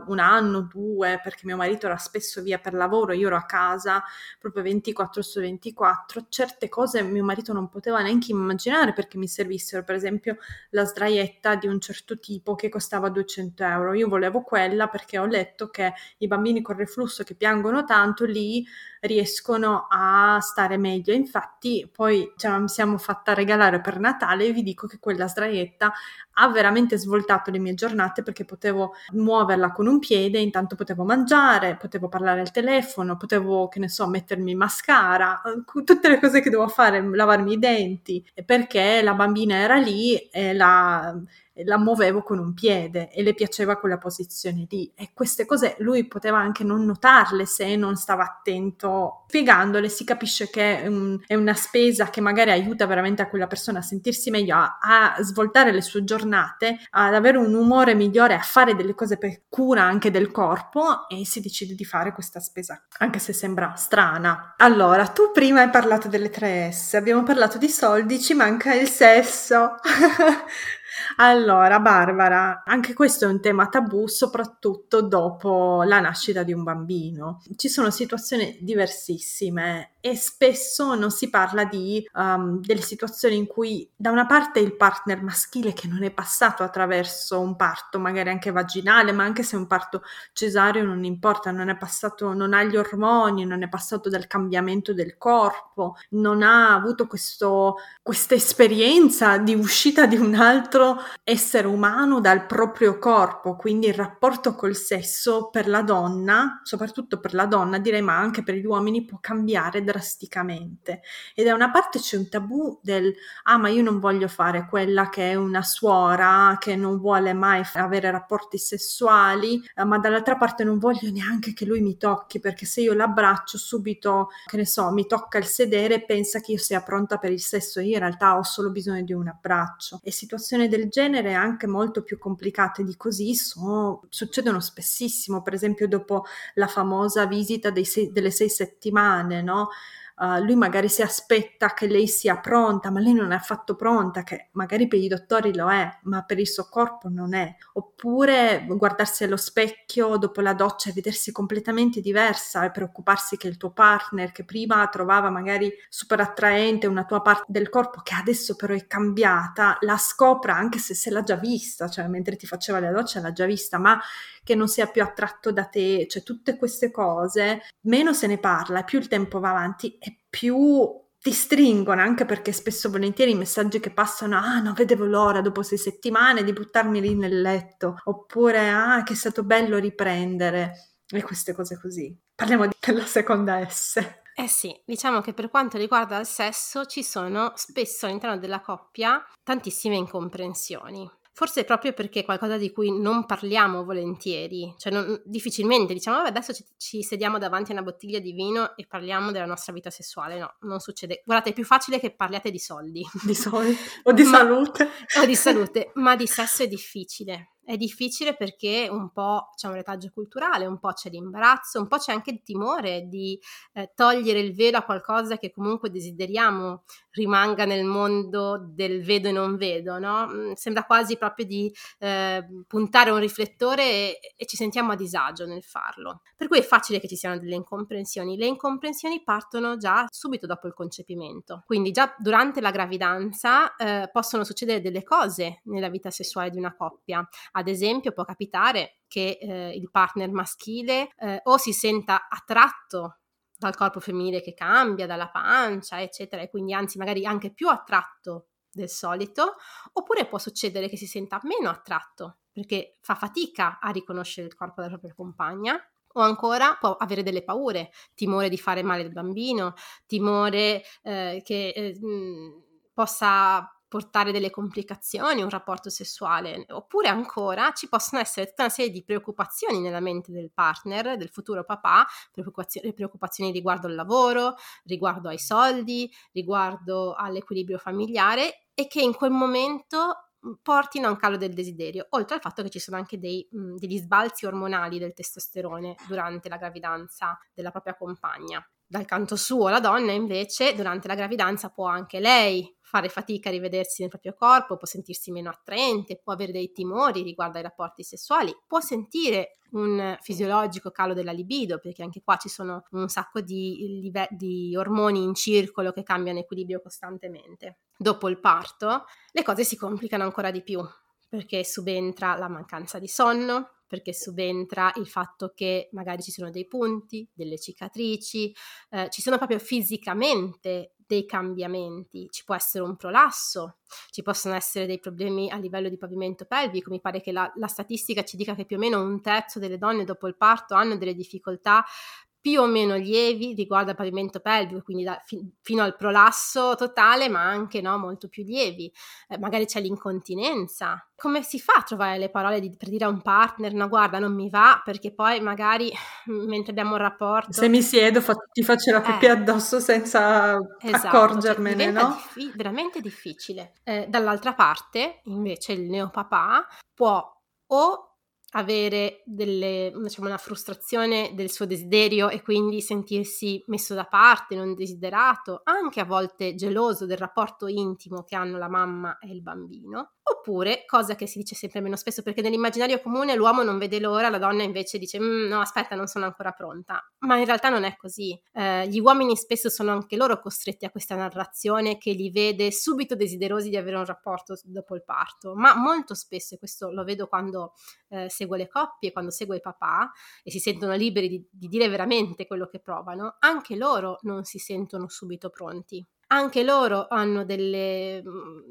A: un anno, due, perché mio marito era spesso via per lavoro, io ero a casa proprio 24 su 24 altro, certe cose mio marito non poteva neanche immaginare perché mi servissero, per esempio la sdraietta di un certo tipo che costava 200 euro. Io volevo quella perché ho letto che i bambini con reflusso che piangono tanto lì riescono a stare meglio. Infatti, poi ce la siamo fatta regalare per Natale e vi dico che quella sdraietta ha veramente svoltato le mie giornate perché potevo muoverla con un piede, intanto potevo mangiare, potevo parlare al telefono, potevo, che ne so, mettermi mascara, tutte le cose che devo fare, lavarmi i denti, perché la bambina era lì e la la muovevo con un piede e le piaceva quella posizione lì e queste cose lui poteva anche non notarle se non stava attento. Spiegandole si capisce che è, un, è una spesa che magari aiuta veramente a quella persona a sentirsi meglio, a, a, svoltare le sue giornate, ad avere un umore migliore, a fare delle cose per cura anche del corpo e si decide di fare questa spesa, anche se sembra strana. Allora, tu prima hai parlato delle 3S, abbiamo parlato di soldi, ci manca il sesso. Allora, Barbara, anche questo è un tema tabù, soprattutto dopo la nascita di un bambino. Ci sono situazioni diversissime e spesso non si parla di um, delle situazioni in cui da una parte il partner maschile che non è passato attraverso un parto, magari anche vaginale, ma anche se è un parto cesareo non importa, non è passato, non ha gli ormoni, non è passato dal cambiamento del corpo, non ha avuto questo, questa esperienza di uscita di un altro essere umano dal proprio corpo, quindi il rapporto col sesso per la donna, soprattutto per la donna, direi ma anche per gli uomini può cambiare drasticamente. E da una parte c'è un tabù del ah ma io non voglio fare quella che è una suora che non vuole mai avere rapporti sessuali, eh, ma dall'altra parte non voglio neanche che lui mi tocchi perché se io l'abbraccio subito, che ne so, mi tocca il sedere e pensa che io sia pronta per il sesso, io in realtà ho solo bisogno di un abbraccio. E situazioni del genere anche molto più complicate di così sono, succedono spessissimo, per esempio dopo la famosa visita sei, delle sei settimane, no? Uh, lui magari si aspetta che lei sia pronta, ma lei non è affatto pronta, che magari per i dottori lo è, ma per il suo corpo non è. Oppure guardarsi allo specchio dopo la doccia e vedersi completamente diversa e preoccuparsi che il tuo partner, che prima trovava magari super attraente una tua parte del corpo, che adesso però è cambiata, la scopra anche se se l'ha già vista, cioè mentre ti faceva la doccia l'ha già vista, ma che non sia più attratto da te, cioè tutte queste cose, meno se ne parla, più il tempo va avanti più ti stringono anche perché spesso volentieri i messaggi che passano ah non vedevo l'ora dopo sei settimane di buttarmi lì nel letto oppure ah che è stato bello riprendere e queste cose così parliamo della seconda S
B: eh sì, diciamo che per quanto riguarda il sesso ci sono spesso all'interno della coppia tantissime incomprensioni. Forse proprio perché è qualcosa di cui non parliamo volentieri, cioè non, difficilmente diciamo vabbè adesso ci, ci, sediamo davanti a una bottiglia di vino e parliamo della nostra vita sessuale, no, non succede. Guardate, è più facile che parliate di soldi.
A: Di soldi o di ma, salute.
B: O di salute, ma di sesso è difficile. È difficile perché un po' c'è un retaggio culturale, un po' c'è l'imbarazzo, un po' c'è anche il timore di eh, togliere il velo a qualcosa che comunque desideriamo rimanga nel mondo del vedo e non vedo, no? Mm, sembra quasi proprio di eh, puntare un riflettore e, e, ci sentiamo a disagio nel farlo. Per cui è facile che ci siano delle incomprensioni. Le incomprensioni partono già subito dopo il concepimento, quindi già durante la gravidanza eh, possono succedere delle cose nella vita sessuale di una coppia ad esempio può capitare che eh, il partner maschile eh, o si senta attratto dal corpo femminile che cambia, dalla pancia, eccetera, e quindi anzi magari anche più attratto del solito, oppure può succedere che si senta meno attratto perché fa fatica a riconoscere il corpo della propria compagna, o ancora può avere delle paure, timore di fare male al bambino, timore eh, che eh, mh, possa portare delle complicazioni, un rapporto sessuale, oppure ancora ci possono essere tutta una serie di preoccupazioni nella mente del partner, del futuro papà, preoccupazioni, preoccupazioni riguardo al lavoro, riguardo ai soldi, riguardo all'equilibrio familiare e che in quel momento portino a un calo del desiderio, oltre al fatto che ci sono anche dei, mh, degli sbalzi ormonali del testosterone durante la gravidanza della propria compagna. Dal canto suo, la donna invece durante la gravidanza può anche lei fare fatica a rivedersi nel proprio corpo, può sentirsi meno attraente, può avere dei timori riguardo ai rapporti sessuali, può sentire un fisiologico calo della libido, perché anche qua ci sono un sacco di, di ormoni in circolo che cambiano equilibrio costantemente. Dopo il parto le cose si complicano ancora di più, perché subentra la mancanza di sonno, perché subentra il fatto che magari ci sono dei punti, delle cicatrici, eh, ci sono proprio fisicamente dei cambiamenti, ci può essere un prolasso, ci possono essere dei problemi a livello di pavimento pelvico, mi pare che la, la statistica ci dica che più o meno un terzo delle donne dopo il parto hanno delle difficoltà più o meno lievi riguardo al pavimento pelvico, quindi da, fi, fino al prolasso totale, ma anche no, molto più lievi. Eh, magari c'è l'incontinenza. Come si fa a trovare le parole di, per dire a un partner, no guarda, non mi va, perché poi magari mentre abbiamo un rapporto...
A: Se mi siedo fa, ti faccio la pipì eh, addosso senza esatto, accorgermene,
B: cioè,
A: no?
B: Diffi- veramente difficile. Eh, dall'altra parte, invece, il neopapà può o avere delle, diciamo, una frustrazione del suo desiderio e quindi sentirsi messo da parte, non desiderato, anche a volte geloso del rapporto intimo che hanno la mamma e il bambino, oppure, cosa che si dice sempre meno spesso perché nell'immaginario comune l'uomo non vede l'ora, la donna invece dice mm, no aspetta non sono ancora pronta, ma in realtà non è così. Eh, gli uomini spesso sono anche loro costretti a questa narrazione che li vede subito desiderosi di avere un rapporto dopo il parto, ma molto spesso, e questo lo vedo quando eh, seguo le coppie, quando seguo i papà e si sentono liberi di, di dire veramente quello che provano, anche loro non si sentono subito pronti anche loro hanno delle,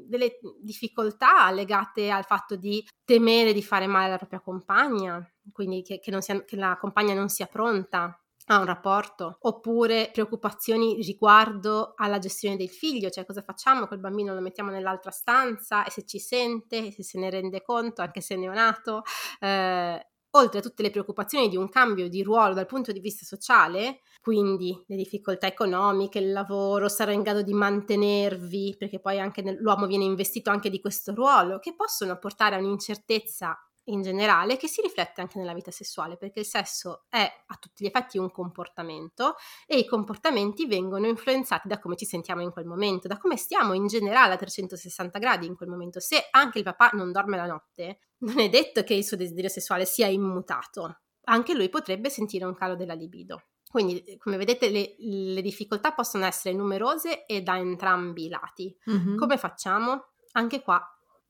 B: delle, difficoltà legate al fatto di temere di fare male alla propria compagna, quindi che, che, sia, che la compagna non sia pronta a un rapporto, oppure preoccupazioni riguardo alla gestione del figlio, cioè cosa facciamo col bambino, lo mettiamo nell'altra stanza e se ci sente, se se ne rende conto, anche se è neonato, eh, oltre a tutte le preoccupazioni di un cambio di ruolo dal punto di vista sociale, quindi le difficoltà economiche, il lavoro, sarà in grado di mantenervi, perché poi anche l'uomo viene investito anche di questo ruolo, che possono portare a un'incertezza in generale che si riflette anche nella vita sessuale, perché il sesso è a tutti gli effetti un comportamento e i comportamenti vengono influenzati da come ci sentiamo in quel momento, da come stiamo in generale a 360 gradi in quel momento. Se anche il papà non dorme la notte, non è detto che il suo desiderio sessuale sia immutato, anche lui potrebbe sentire un calo della libido. Quindi, come vedete, le, le difficoltà possono essere numerose e da entrambi i lati. Mm-hmm. Come facciamo? Anche qua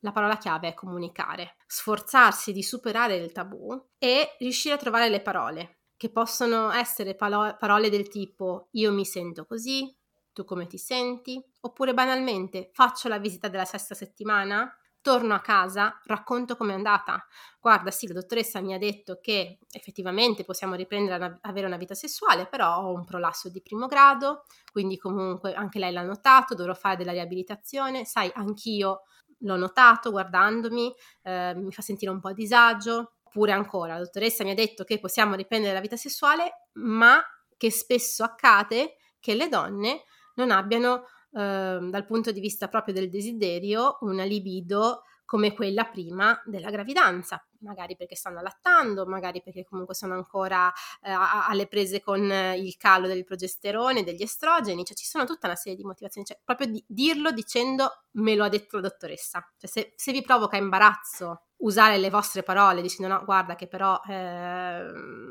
B: la parola chiave è comunicare, sforzarsi di superare il tabù e riuscire a trovare le parole, che possono essere palo- parole del tipo io mi sento così, tu come ti senti, oppure banalmente faccio la visita della sesta settimana, torno a casa, racconto com'è andata. Guarda, sì, la dottoressa mi ha detto che effettivamente possiamo riprendere ad avere una vita sessuale, però ho un prolasso di primo grado, quindi comunque anche lei l'ha notato, dovrò fare della riabilitazione, sai, anch'io l'ho notato guardandomi, eh, mi fa sentire un po' a disagio. Oppure ancora, la dottoressa mi ha detto che possiamo riprendere la vita sessuale, ma che spesso accade che le donne non abbiano, eh, dal punto di vista proprio del desiderio, una libido come quella prima della gravidanza, magari perché stanno allattando, magari perché comunque sono ancora eh, alle prese con il calo del progesterone, degli estrogeni, cioè ci sono tutta una serie di motivazioni, cioè proprio di dirlo dicendo me lo ha detto la dottoressa, cioè se, se vi provoca imbarazzo usare le vostre parole dicendo no guarda che però eh,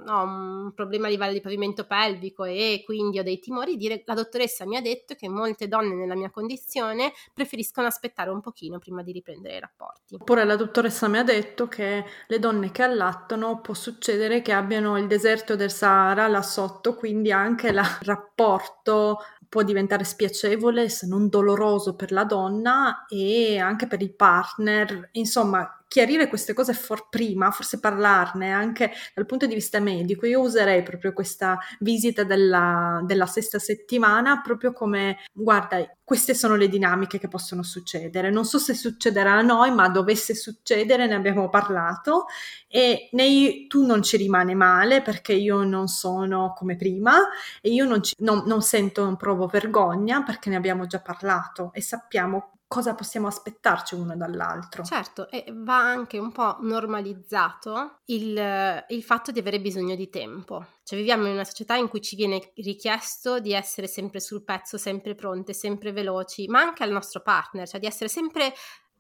B: ho un problema a livello di pavimento pelvico e quindi ho dei timori dire la dottoressa mi ha detto che molte donne nella mia condizione preferiscono aspettare un pochino prima di riprendere i rapporti
A: oppure la dottoressa mi ha detto che le donne che allattano può succedere che abbiano il deserto del Sahara là sotto quindi anche il rapporto può diventare spiacevole se non doloroso per la donna e anche per il partner. Insomma chiarire queste cose for prima, forse parlarne anche dal punto di vista medico, io userei proprio questa visita della, della sesta settimana proprio come, guarda, queste sono le dinamiche che possono succedere. Non so se succederà a noi, ma dovesse succedere, ne abbiamo parlato e nei, tu non ci rimane male perché io non sono come prima e io non, ci, non, non sento, non provo vergogna perché ne abbiamo già parlato e sappiamo cosa possiamo aspettarci uno dall'altro.
B: Certo, e va anche un po' normalizzato il, il, fatto di avere bisogno di tempo. Cioè viviamo in una società in cui ci viene richiesto di essere sempre sul pezzo, sempre pronte, sempre veloci, ma anche al nostro partner, cioè di essere sempre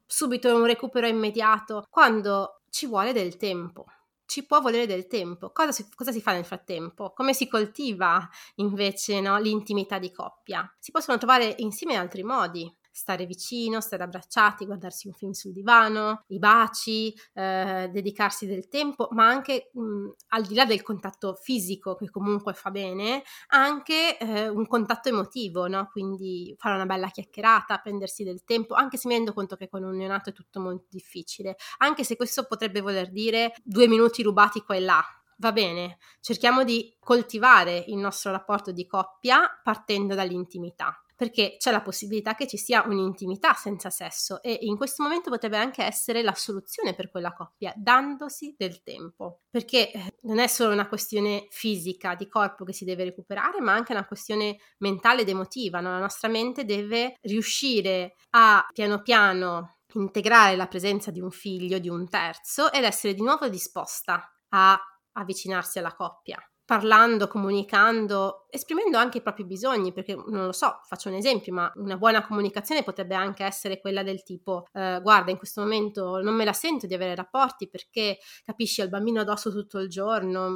B: subito un recupero immediato, quando ci vuole del tempo ci può volere del tempo. Cosa si, cosa si, fa nel frattempo? Come si coltiva invece no, l'intimità di coppia? Si possono trovare insieme altri modi stare vicino, stare abbracciati, guardarsi un film sul divano, i baci, eh, dedicarsi del tempo, ma anche mh, al di là del contatto fisico che comunque fa bene, anche eh, un contatto emotivo, no? Quindi fare una bella chiacchierata, prendersi del tempo, anche se mi rendo conto che con un neonato è tutto molto difficile, anche se questo potrebbe voler dire due minuti rubati qua e là, Va bene, cerchiamo di coltivare il nostro rapporto di coppia partendo dall'intimità perché c'è la possibilità che ci sia un'intimità senza sesso e in questo momento potrebbe anche essere la soluzione per quella coppia, dandosi del tempo, perché eh, non è solo una questione fisica di corpo che si deve recuperare, ma anche una questione mentale ed emotiva, no? la nostra mente deve riuscire a piano piano integrare la presenza di un figlio, di un terzo ed essere di nuovo disposta a avvicinarsi alla coppia parlando, comunicando, esprimendo anche i propri bisogni, perché non lo so, faccio un esempio, ma una buona comunicazione potrebbe anche essere quella del tipo eh, guarda, in questo momento non me la sento di avere rapporti perché capisci al bambino addosso tutto il giorno,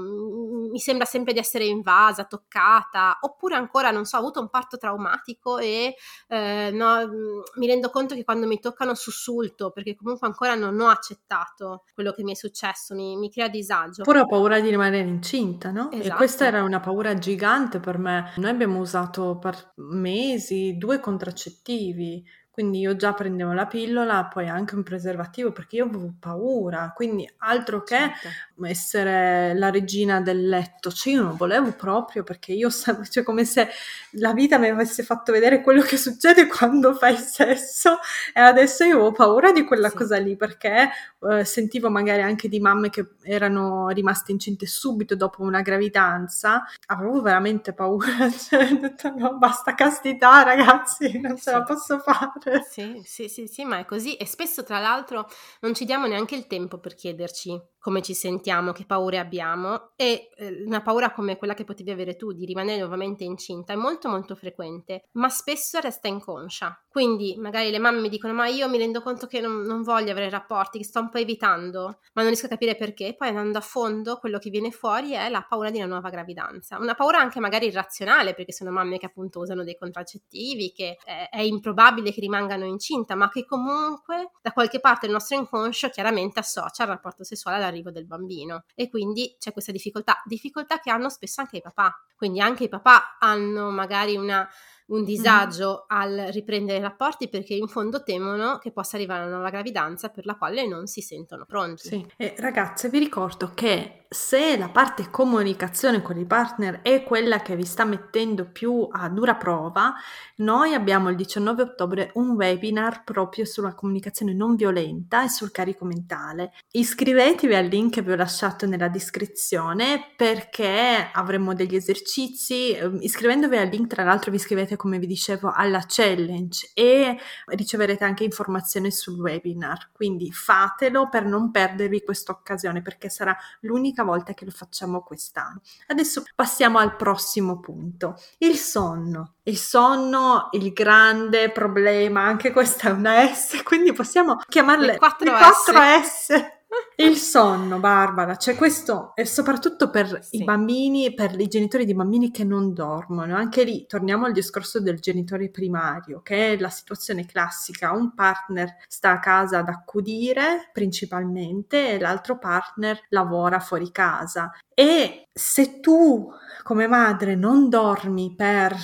B: mi sembra sempre di essere invasa, toccata, oppure ancora non so, ho avuto un parto traumatico e eh, no, mi rendo conto che quando mi toccano sussulto perché comunque ancora non ho accettato quello che mi è successo, mi, mi crea disagio.
A: Oppure ho paura di rimanere incinta, no? Esatto. E questa era una paura gigante per me. Noi abbiamo usato per mesi due contraccettivi quindi io già prendevo la pillola, poi anche un preservativo perché io avevo paura, quindi altro che certo. essere la regina del letto, cioè io non volevo proprio perché io, cioè come se la vita mi avesse fatto vedere quello che succede quando fai sesso e adesso io avevo paura di quella sì. cosa lì perché eh, sentivo magari anche di mamme che erano rimaste incinte subito dopo una gravidanza, avevo veramente paura, cioè ho detto no basta castità ragazzi, non ce la posso fare.
B: Sì, sì, sì, sì, ma è così. E spesso tra l'altro non ci diamo neanche il tempo per chiederci come ci sentiamo, che paure abbiamo e eh, una paura come quella che potevi avere tu di rimanere nuovamente incinta è molto molto frequente, ma spesso resta inconscia. Quindi magari le mamme mi dicono ma io mi rendo conto che non, non voglio avere rapporti, che sto un po' evitando, ma non riesco a capire perché, poi andando a fondo quello che viene fuori è la paura di una nuova gravidanza, una paura anche magari irrazionale perché sono mamme che appunto usano dei contraccettivi, che è, è improbabile che rimangano incinta, ma che comunque da qualche parte il nostro inconscio chiaramente associa il rapporto sessuale alla all'arrivo del bambino. E quindi c'è questa difficoltà, difficoltà che hanno spesso anche i papà, quindi anche i papà hanno magari una un disagio mm. al riprendere i rapporti perché in fondo temono che possa arrivare una nuova gravidanza per la quale non si sentono pronti.
A: Sì. E ragazze, vi ricordo che se la parte comunicazione con i partner è quella che vi sta mettendo più a dura prova, noi abbiamo il 19 ottobre un webinar proprio sulla comunicazione non violenta e sul carico mentale. Iscrivetevi al link che vi ho lasciato nella descrizione perché avremo degli esercizi. Ehm, iscrivendovi al link, tra l'altro, vi iscrivete come vi dicevo, alla challenge e riceverete anche informazioni sul webinar. Quindi fatelo per non perdervi questa occasione perché sarà l'unica volta che lo facciamo quest'anno. Adesso passiamo al prossimo punto, il sonno. Il sonno, il grande problema, anche questa è una S, quindi possiamo chiamarle le 4 S. S il sonno, Barbara, cioè questo è soprattutto per sì. i bambini, per i genitori di bambini che non dormono. Anche lì torniamo al discorso del genitore primario, che è la situazione classica. Un partner sta a casa ad accudire principalmente e l'altro partner lavora fuori casa. E se tu come madre non dormi per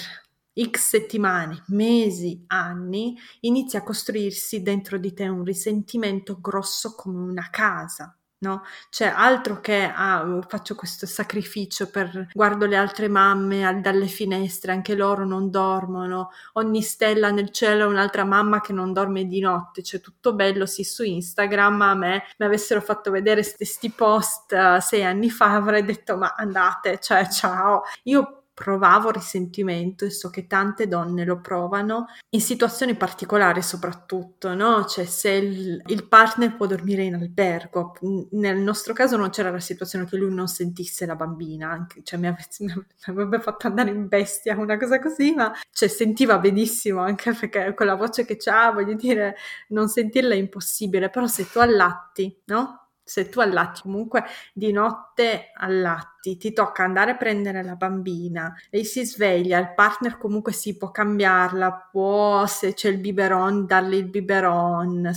A: X settimane, mesi, anni, inizia a costruirsi dentro di te un risentimento grosso come una casa. No? Cioè, altro che ah, faccio questo sacrificio per guardo le altre mamme dalle finestre, anche loro non dormono, ogni stella nel cielo è un'altra mamma che non dorme di notte, cioè tutto bello, sì, su Instagram a me mi avessero fatto vedere questi post uh, sei anni fa avrei detto ma andate, cioè ciao. Io provavo risentimento e so che tante donne lo provano in situazioni particolari soprattutto, no? Cioè se il, il, partner può dormire in albergo, nel nostro caso non c'era la situazione che lui non sentisse la bambina, anche, cioè mi, avesse, mi avrebbe fatto andare in bestia una cosa così, ma cioè, sentiva benissimo anche perché con la voce che ha, voglio dire, non sentirla è impossibile, però se tu allatti, no? Se tu allatti comunque di notte allatti, ti tocca andare a prendere la bambina, lei si sveglia, il partner comunque si può cambiarla, può se c'è il biberon darle il biberon,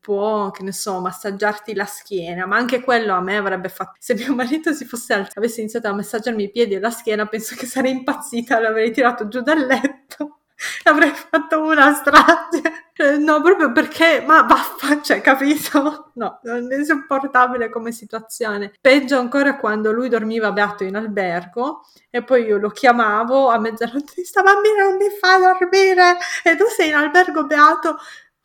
A: può che ne so massaggiarti la schiena, ma anche quello a me avrebbe fatto, se mio marito si fosse alzato, avesse iniziato a massaggiarmi i piedi e la schiena, penso che sarei impazzita, l'avrei tirato giù dal letto. avrei fatto una strage. Eh, no, proprio perché, ma vaffa, cioè, capito? No, non è insopportabile come situazione. Peggio ancora quando lui dormiva beato in albergo e poi io lo chiamavo a mezzanotte, sta bambina non mi fa dormire e tu sei in albergo beato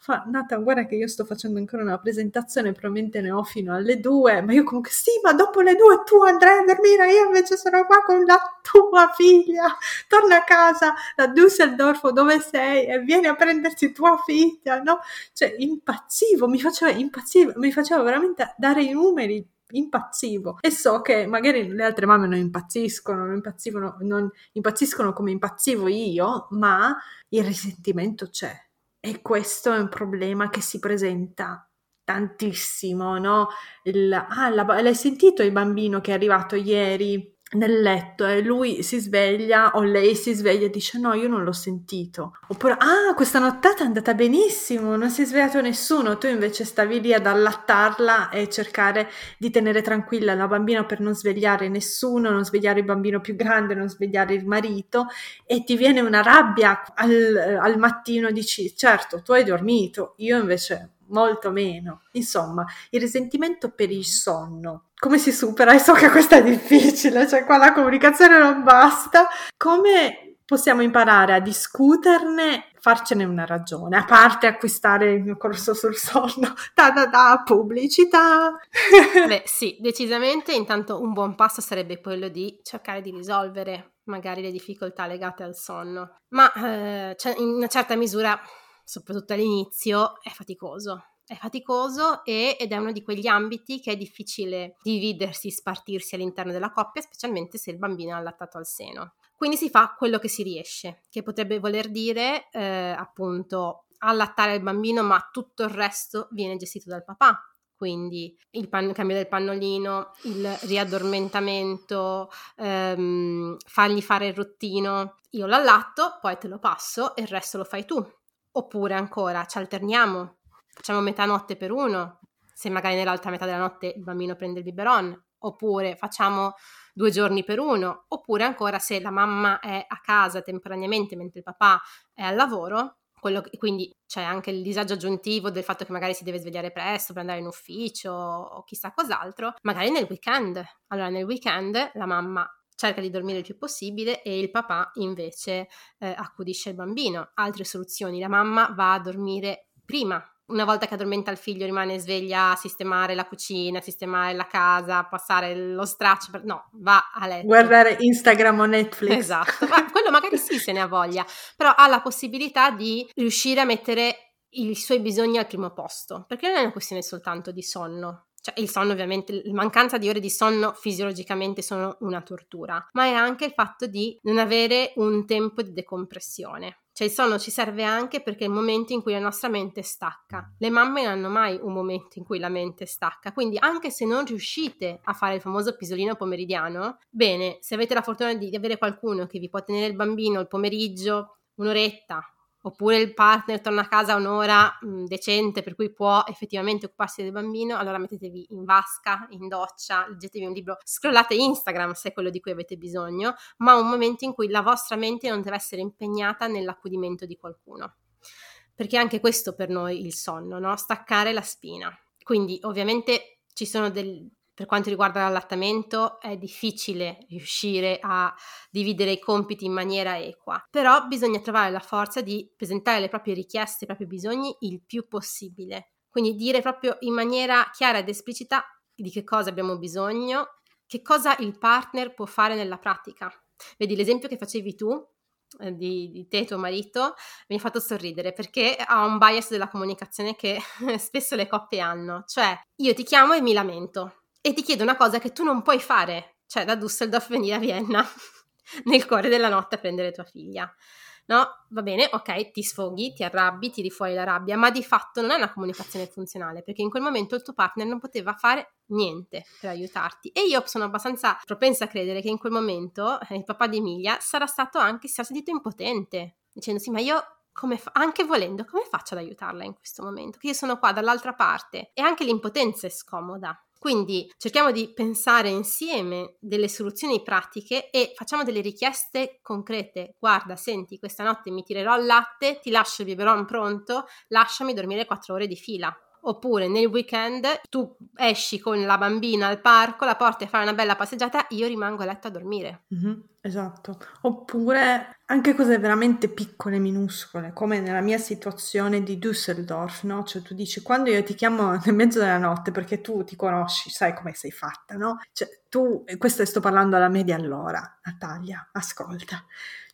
A: fa Nathan guarda che io sto facendo ancora una presentazione probabilmente ne ho fino alle due ma io comunque sì ma dopo le due tu andrai a dormire io invece sono qua con la tua figlia. Torna a casa da Düsseldorf dove sei? E vieni a prenderti tua figlia no? Cioè impazzivo mi faceva impazzivo mi faceva veramente dare i numeri impazzivo. E so che magari le altre mamme non impazziscono, non impazziscono, non impazziscono come impazzivo io, ma il risentimento c'è e questo è un problema che si presenta tantissimo, no? Il, ah, la, l'hai sentito il bambino che è arrivato ieri? Nel letto e lui si sveglia o lei si sveglia e dice no io non l'ho sentito oppure ah questa nottata è andata benissimo non si è svegliato nessuno tu invece stavi lì ad allattarla e cercare di tenere tranquilla la bambina per non svegliare nessuno non svegliare il bambino più grande non svegliare il marito e ti viene una rabbia al, al mattino dici certo tu hai dormito io invece molto meno. Insomma, il risentimento per il sonno. Come si supera? E so che questo è difficile, cioè qua la comunicazione non basta. Come possiamo imparare a discuterne, farcene una ragione, a parte acquistare il mio corso sul sonno. Da da da, pubblicità!
B: Beh sì, decisamente intanto un buon passo sarebbe quello di cercare di risolvere magari le difficoltà legate al sonno, ma eh, cioè, in una certa misura soprattutto all'inizio, è faticoso. È faticoso e, ed è uno di quegli ambiti che è difficile dividersi, spartirsi all'interno della coppia, specialmente se il bambino è allattato al seno. Quindi si fa quello che si riesce, che potrebbe voler dire eh, appunto allattare il bambino, ma tutto il resto viene gestito dal papà, quindi il pan- cambio del pannolino, il riaddormentamento, ehm, fargli fare il rottino. Io l'allatto, poi te lo passo e il resto lo fai tu. Oppure ancora ci alterniamo, facciamo metà notte per uno, se magari nell'altra metà della notte il bambino prende il biberon, oppure facciamo due giorni per uno, oppure ancora se la mamma è a casa temporaneamente mentre il papà è al lavoro, che, quindi c'è anche il disagio aggiuntivo del fatto che magari si deve svegliare presto per andare in ufficio o chissà cos'altro, magari nel weekend. Allora nel weekend la mamma cerca di dormire il più possibile e il papà invece eh, accudisce il bambino. Altre soluzioni, la mamma va a dormire prima. Una volta che addormenta il figlio rimane sveglia a sistemare la cucina, a sistemare la casa, a passare lo straccio, per... no, va a letto.
A: Guardare Instagram o Netflix.
B: Esatto, ma quello magari sì se ne ha voglia, però ha la possibilità di riuscire a mettere i suoi bisogni al primo posto, perché non è una questione soltanto di sonno, cioè il sonno ovviamente, la mancanza di ore di sonno fisiologicamente sono una tortura, ma è anche il fatto di non avere un tempo di decompressione. Cioè il sonno ci serve anche perché è il momento in cui la nostra mente stacca. Le mamme non hanno mai un momento in cui la mente stacca, quindi anche se non riuscite a fare il famoso pisolino pomeridiano, bene, se avete la fortuna di avere qualcuno che vi può tenere il bambino il pomeriggio, un'oretta, oppure il partner torna a casa un'ora mh, decente per cui può effettivamente occuparsi del bambino, allora mettetevi in vasca, in doccia, leggetevi un libro, scrollate Instagram se è quello di cui avete bisogno, ma un momento in cui la vostra mente non deve essere impegnata nell'accudimento di qualcuno. Perché anche questo per noi il sonno, no? Staccare la spina. Quindi ovviamente ci sono del, per quanto riguarda l'allattamento è difficile riuscire a dividere i compiti in maniera equa, però bisogna trovare la forza di presentare le proprie richieste, i propri bisogni il più possibile. Quindi dire proprio in maniera chiara ed esplicita di che cosa abbiamo bisogno, che cosa il partner può fare nella pratica. Vedi l'esempio che facevi tu, eh, di, di, te tuo marito mi ha fatto sorridere perché ha un bias della comunicazione che spesso le coppie hanno, cioè io ti chiamo e mi lamento, e ti chiedo una cosa che tu non puoi fare, cioè da Düsseldorf venire a Vienna nel cuore della notte a prendere tua figlia. No, va bene, ok, ti sfoghi, ti arrabbi, tiri fuori la rabbia, ma di fatto non è una comunicazione funzionale perché in quel momento il tuo partner non poteva fare niente per aiutarti. E io sono abbastanza propensa a credere che in quel momento eh, il papà di Emilia sarà stato anche, si è sentito impotente, dicendo sì, ma io Fa- anche volendo, come faccio ad aiutarla in questo momento? Che io sono qua dall'altra parte e anche l'impotenza è scomoda. Quindi cerchiamo di pensare insieme delle soluzioni pratiche e facciamo delle richieste concrete. Guarda, senti, questa notte mi tirerò il latte, ti lascio il biberon pronto, lasciami dormire quattro ore di fila. Oppure nel weekend tu esci con la bambina al parco, la porti a fare una bella passeggiata, io rimango a letto a dormire.
A: Mm-hmm, esatto. Oppure anche cose veramente piccole, minuscole, come nella mia situazione di Düsseldorf, no? Cioè tu dici quando io ti chiamo nel mezzo della notte perché tu ti conosci, sai come sei fatta, no? Cioè tu, questo sto parlando alla media allora, Natalia, ascolta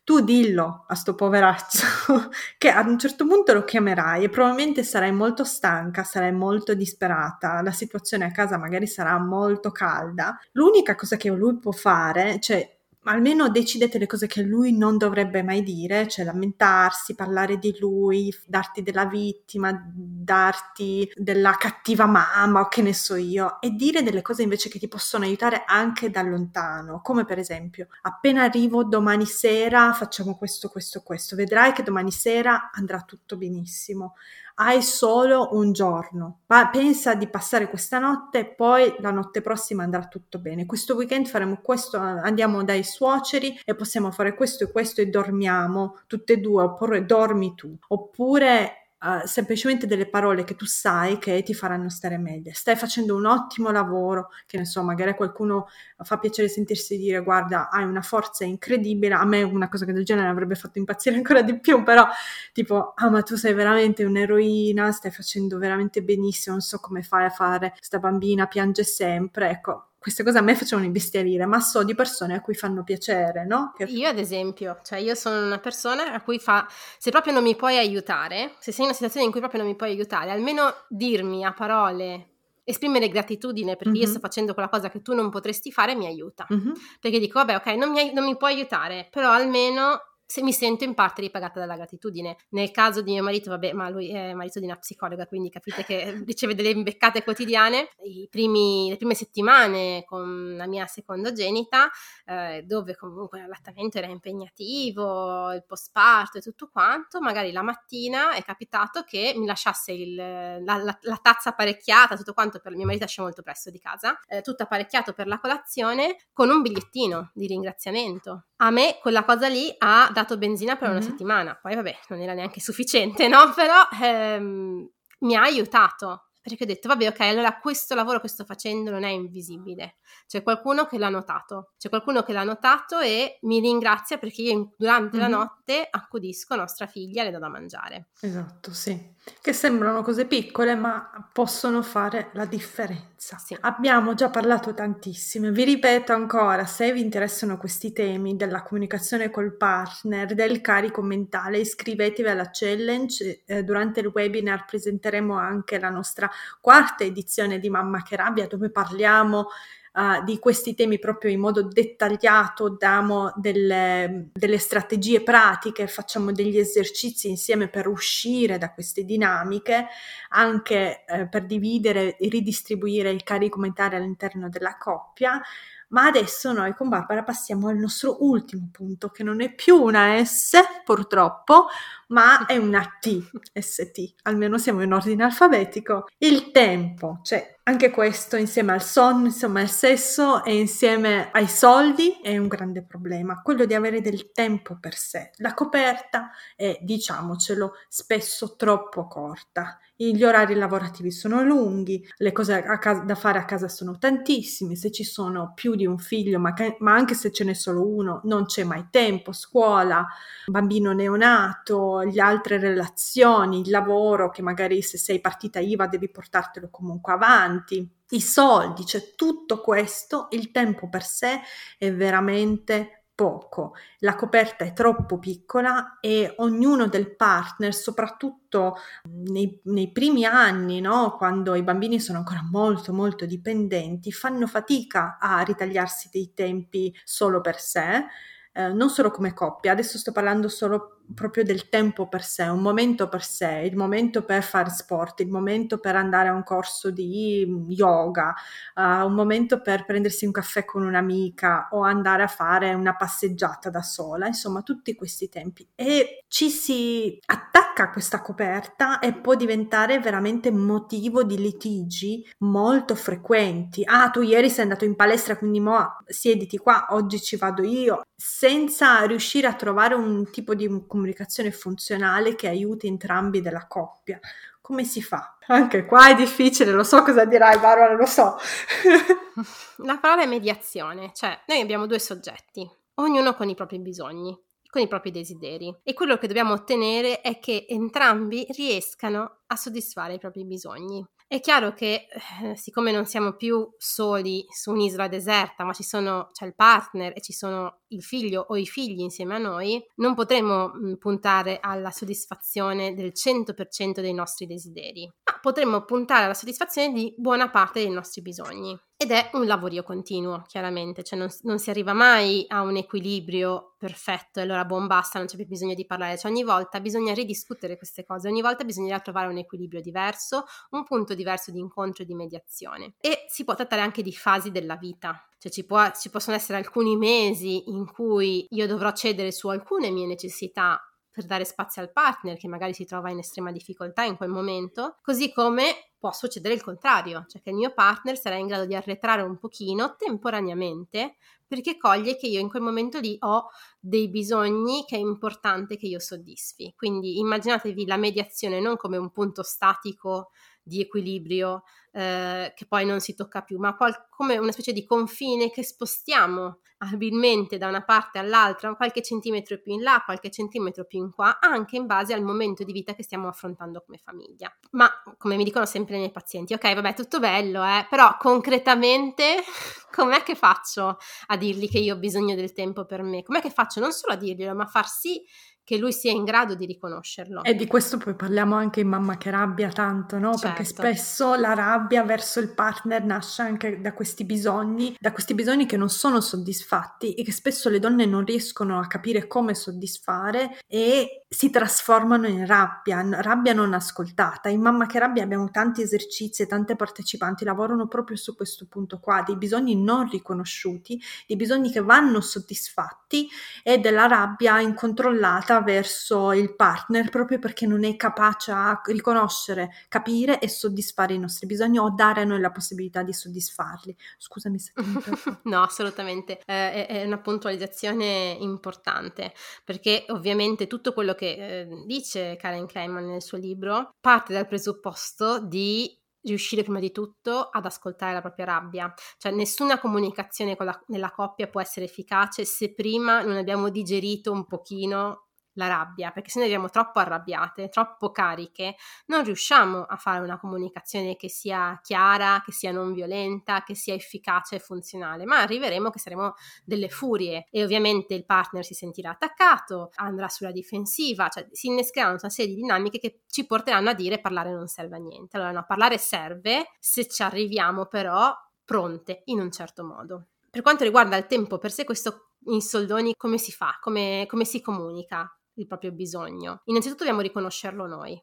A: tu dillo a sto poveraccio che ad un certo punto lo chiamerai e probabilmente sarai molto stanca, sarai molto disperata, la situazione a casa magari sarà molto calda. L'unica cosa che lui può fare, cioè almeno decidete le cose che lui non dovrebbe mai dire, cioè lamentarsi, parlare di lui, darti della vittima, darti della cattiva mamma o che ne so io, e dire delle cose invece che ti possono aiutare anche da lontano, come per esempio, appena arrivo domani sera facciamo questo, questo, questo, vedrai che domani sera andrà tutto benissimo hai solo un giorno, ma pensa di passare questa notte e poi la notte prossima andrà tutto bene. Questo weekend faremo questo, andiamo dai suoceri e possiamo fare questo e questo e dormiamo tutte e due, oppure dormi tu. Oppure Semplicemente delle parole che tu sai che ti faranno stare meglio. Stai facendo un ottimo lavoro, che ne so, magari qualcuno fa piacere sentirsi dire guarda, hai una forza incredibile, a me una cosa del genere avrebbe fatto impazzire ancora di più, però tipo, ah ma tu sei veramente un'eroina, stai facendo veramente benissimo, non so come fai a fare, sta bambina piange sempre, ecco, queste cose a me facevano imbestialire, ma so di persone a cui fanno piacere, no?
B: Che... Io ad esempio, cioè io sono una persona a cui fa, se proprio non mi puoi aiutare, se sei in una situazione in cui proprio non mi puoi aiutare, almeno dirmi a parole esprimere gratitudine perché mm-hmm. io sto facendo quella cosa che tu non potresti fare mi aiuta. Mm-hmm. Perché dico, vabbè, ok, non mi, non mi puoi aiutare, però almeno se mi sento in parte ripagata dalla gratitudine. Nel caso di mio marito, vabbè, ma lui è marito di una psicologa, quindi capite che riceve delle imbeccate quotidiane. Primi, le prime settimane con la mia secondogenita, eh, dove comunque l'allattamento era impegnativo, il postparto e tutto quanto, magari la mattina è capitato che mi lasciasse il, la, la, la, tazza apparecchiata, tutto quanto per mio marito esce molto presto di casa, eh, tutto apparecchiato per la colazione con un bigliettino di ringraziamento. A me quella cosa lì ha dato benzina per mm-hmm. una settimana, poi vabbè, non era neanche sufficiente, no? Però ehm, mi ha aiutato perché ho detto, vabbè, ok, allora questo lavoro che sto facendo non è invisibile. C'è qualcuno che l'ha notato, c'è qualcuno che l'ha notato e mi ringrazia perché io durante mm-hmm. la notte accudisco nostra figlia e le do da mangiare.
A: Esatto, sì. Che sembrano cose piccole, ma possono fare la differenza. Sì. Abbiamo già parlato tantissimo. Vi ripeto ancora, se vi interessano questi temi della comunicazione col partner, del carico mentale, iscrivetevi alla challenge. Eh, durante il webinar presenteremo anche la nostra quarta edizione di Mamma che rabbia dove parliamo uh, di questi temi proprio in modo dettagliato, diamo delle, delle strategie pratiche, facciamo degli esercizi insieme per uscire da queste dinamiche, anche eh, per dividere e ridistribuire il carico mentale all'interno della coppia. Ma adesso noi con Barbara passiamo al nostro ultimo punto, che non è più una S purtroppo, ma è una T, ST, almeno siamo in ordine alfabetico. Il tempo, cioè anche questo insieme al sonno, insomma al sesso e insieme ai soldi è un grande problema, quello di avere del tempo per sé. La coperta è, diciamocelo, spesso troppo corta. Gli orari lavorativi sono lunghi, le cose casa, da fare a casa sono tantissime, se ci sono più di un figlio, ma, che, ma anche se ce n'è solo uno, non c'è mai tempo, scuola, bambino neonato, le altre relazioni, il lavoro che magari se sei partita IVA devi portartelo comunque avanti, i soldi, cioè tutto questo, il tempo per sé è veramente poco, la coperta è troppo piccola e ognuno del partner, soprattutto nei, nei primi anni, no? quando i bambini sono ancora molto molto dipendenti, fanno fatica a ritagliarsi dei tempi solo per sé. Eh, non solo come coppia, adesso sto parlando solo proprio del tempo per sé, un momento per sé, il momento per fare sport, il momento per andare a un corso di yoga, uh, un momento per prendersi un caffè con un'amica o andare a fare una passeggiata da sola, insomma tutti questi tempi. E ci si attacca a questa coperta e può diventare veramente motivo di litigi molto frequenti. Ah, tu ieri sei andato in palestra, quindi mo siediti qua, oggi ci vado io, senza riuscire a trovare un tipo di comunicazione funzionale che aiuti entrambi della coppia. Come si fa? Anche qua è difficile, lo so cosa dirai Barbara, lo so.
B: La parola è mediazione, cioè noi abbiamo due soggetti, ognuno con i propri bisogni con i propri desideri e quello che dobbiamo ottenere è che entrambi riescano a soddisfare i propri bisogni. È chiaro che eh, siccome non siamo più soli su un'isola deserta, ma ci sono, c'è il partner e ci sono il figlio o i figli insieme a noi, non potremo mh, puntare alla soddisfazione del 100% dei nostri desideri, ma potremmo puntare alla soddisfazione di buona parte dei nostri bisogni. Ed è un lavorio continuo, chiaramente, cioè non, non, si arriva mai a un equilibrio perfetto e allora buon basta, non c'è più bisogno di parlare, cioè ogni volta bisogna ridiscutere queste cose, ogni volta bisognerà trovare un equilibrio diverso, un punto diverso di incontro e di mediazione. E si può trattare anche di fasi della vita, cioè ci, può, ci possono essere alcuni mesi in cui io dovrò cedere su alcune mie necessità per dare spazio al partner che magari si trova in estrema difficoltà in quel momento, così come può succedere il contrario, cioè che il mio partner sarà in grado di arretrare un pochino temporaneamente perché coglie che io in quel momento lì ho dei bisogni che è importante che io soddisfi. Quindi immaginatevi la mediazione non come un punto statico di equilibrio eh, che poi non si tocca più, ma qual- come una specie di confine che spostiamo abilmente da una parte all'altra, qualche centimetro più in là, qualche centimetro più in qua, anche in base al momento di vita che stiamo affrontando come famiglia. Ma come mi dicono sempre i miei pazienti, ok, vabbè, tutto bello, eh, però concretamente com'è che faccio a dirgli che io ho bisogno del tempo per me? Com'è che faccio non solo a dirglielo, ma a far sì che lui sia in grado di riconoscerlo.
A: E di questo poi parliamo anche in Mamma che rabbia tanto, no? Certo. Perché spesso la rabbia verso il partner nasce anche da questi bisogni, da questi bisogni che non sono soddisfatti e che spesso le donne non riescono a capire come soddisfare e si trasformano in rabbia, rabbia non ascoltata. In Mamma che rabbia abbiamo tanti esercizi e tante partecipanti lavorano proprio su questo punto qua, dei bisogni non riconosciuti, dei bisogni che vanno soddisfatti e della rabbia incontrollata verso il partner proprio perché non è capace a riconoscere, capire e soddisfare i nostri bisogni o dare a noi la possibilità di soddisfarli. Scusami se
B: No, assolutamente, eh, è una puntualizzazione importante perché ovviamente tutto quello che eh, dice Karen Kleiman nel suo libro parte dal presupposto di riuscire prima di tutto ad ascoltare la propria rabbia. Cioè nessuna comunicazione la, nella coppia può essere efficace se prima non abbiamo digerito un pochino la rabbia, perché se noi arriviamo troppo arrabbiate, troppo cariche, non riusciamo a fare una comunicazione che sia chiara, che sia non violenta, che sia efficace e funzionale, ma arriveremo che saremo delle furie e ovviamente il partner si sentirà attaccato, andrà sulla difensiva, cioè si innescheranno una serie di dinamiche che ci porteranno a dire parlare non serve a niente. Allora no, parlare serve se ci arriviamo però pronte in un certo modo. Per quanto riguarda il tempo per sé, questo in soldoni come si fa, come, come si comunica? Il proprio bisogno. Innanzitutto dobbiamo riconoscerlo noi,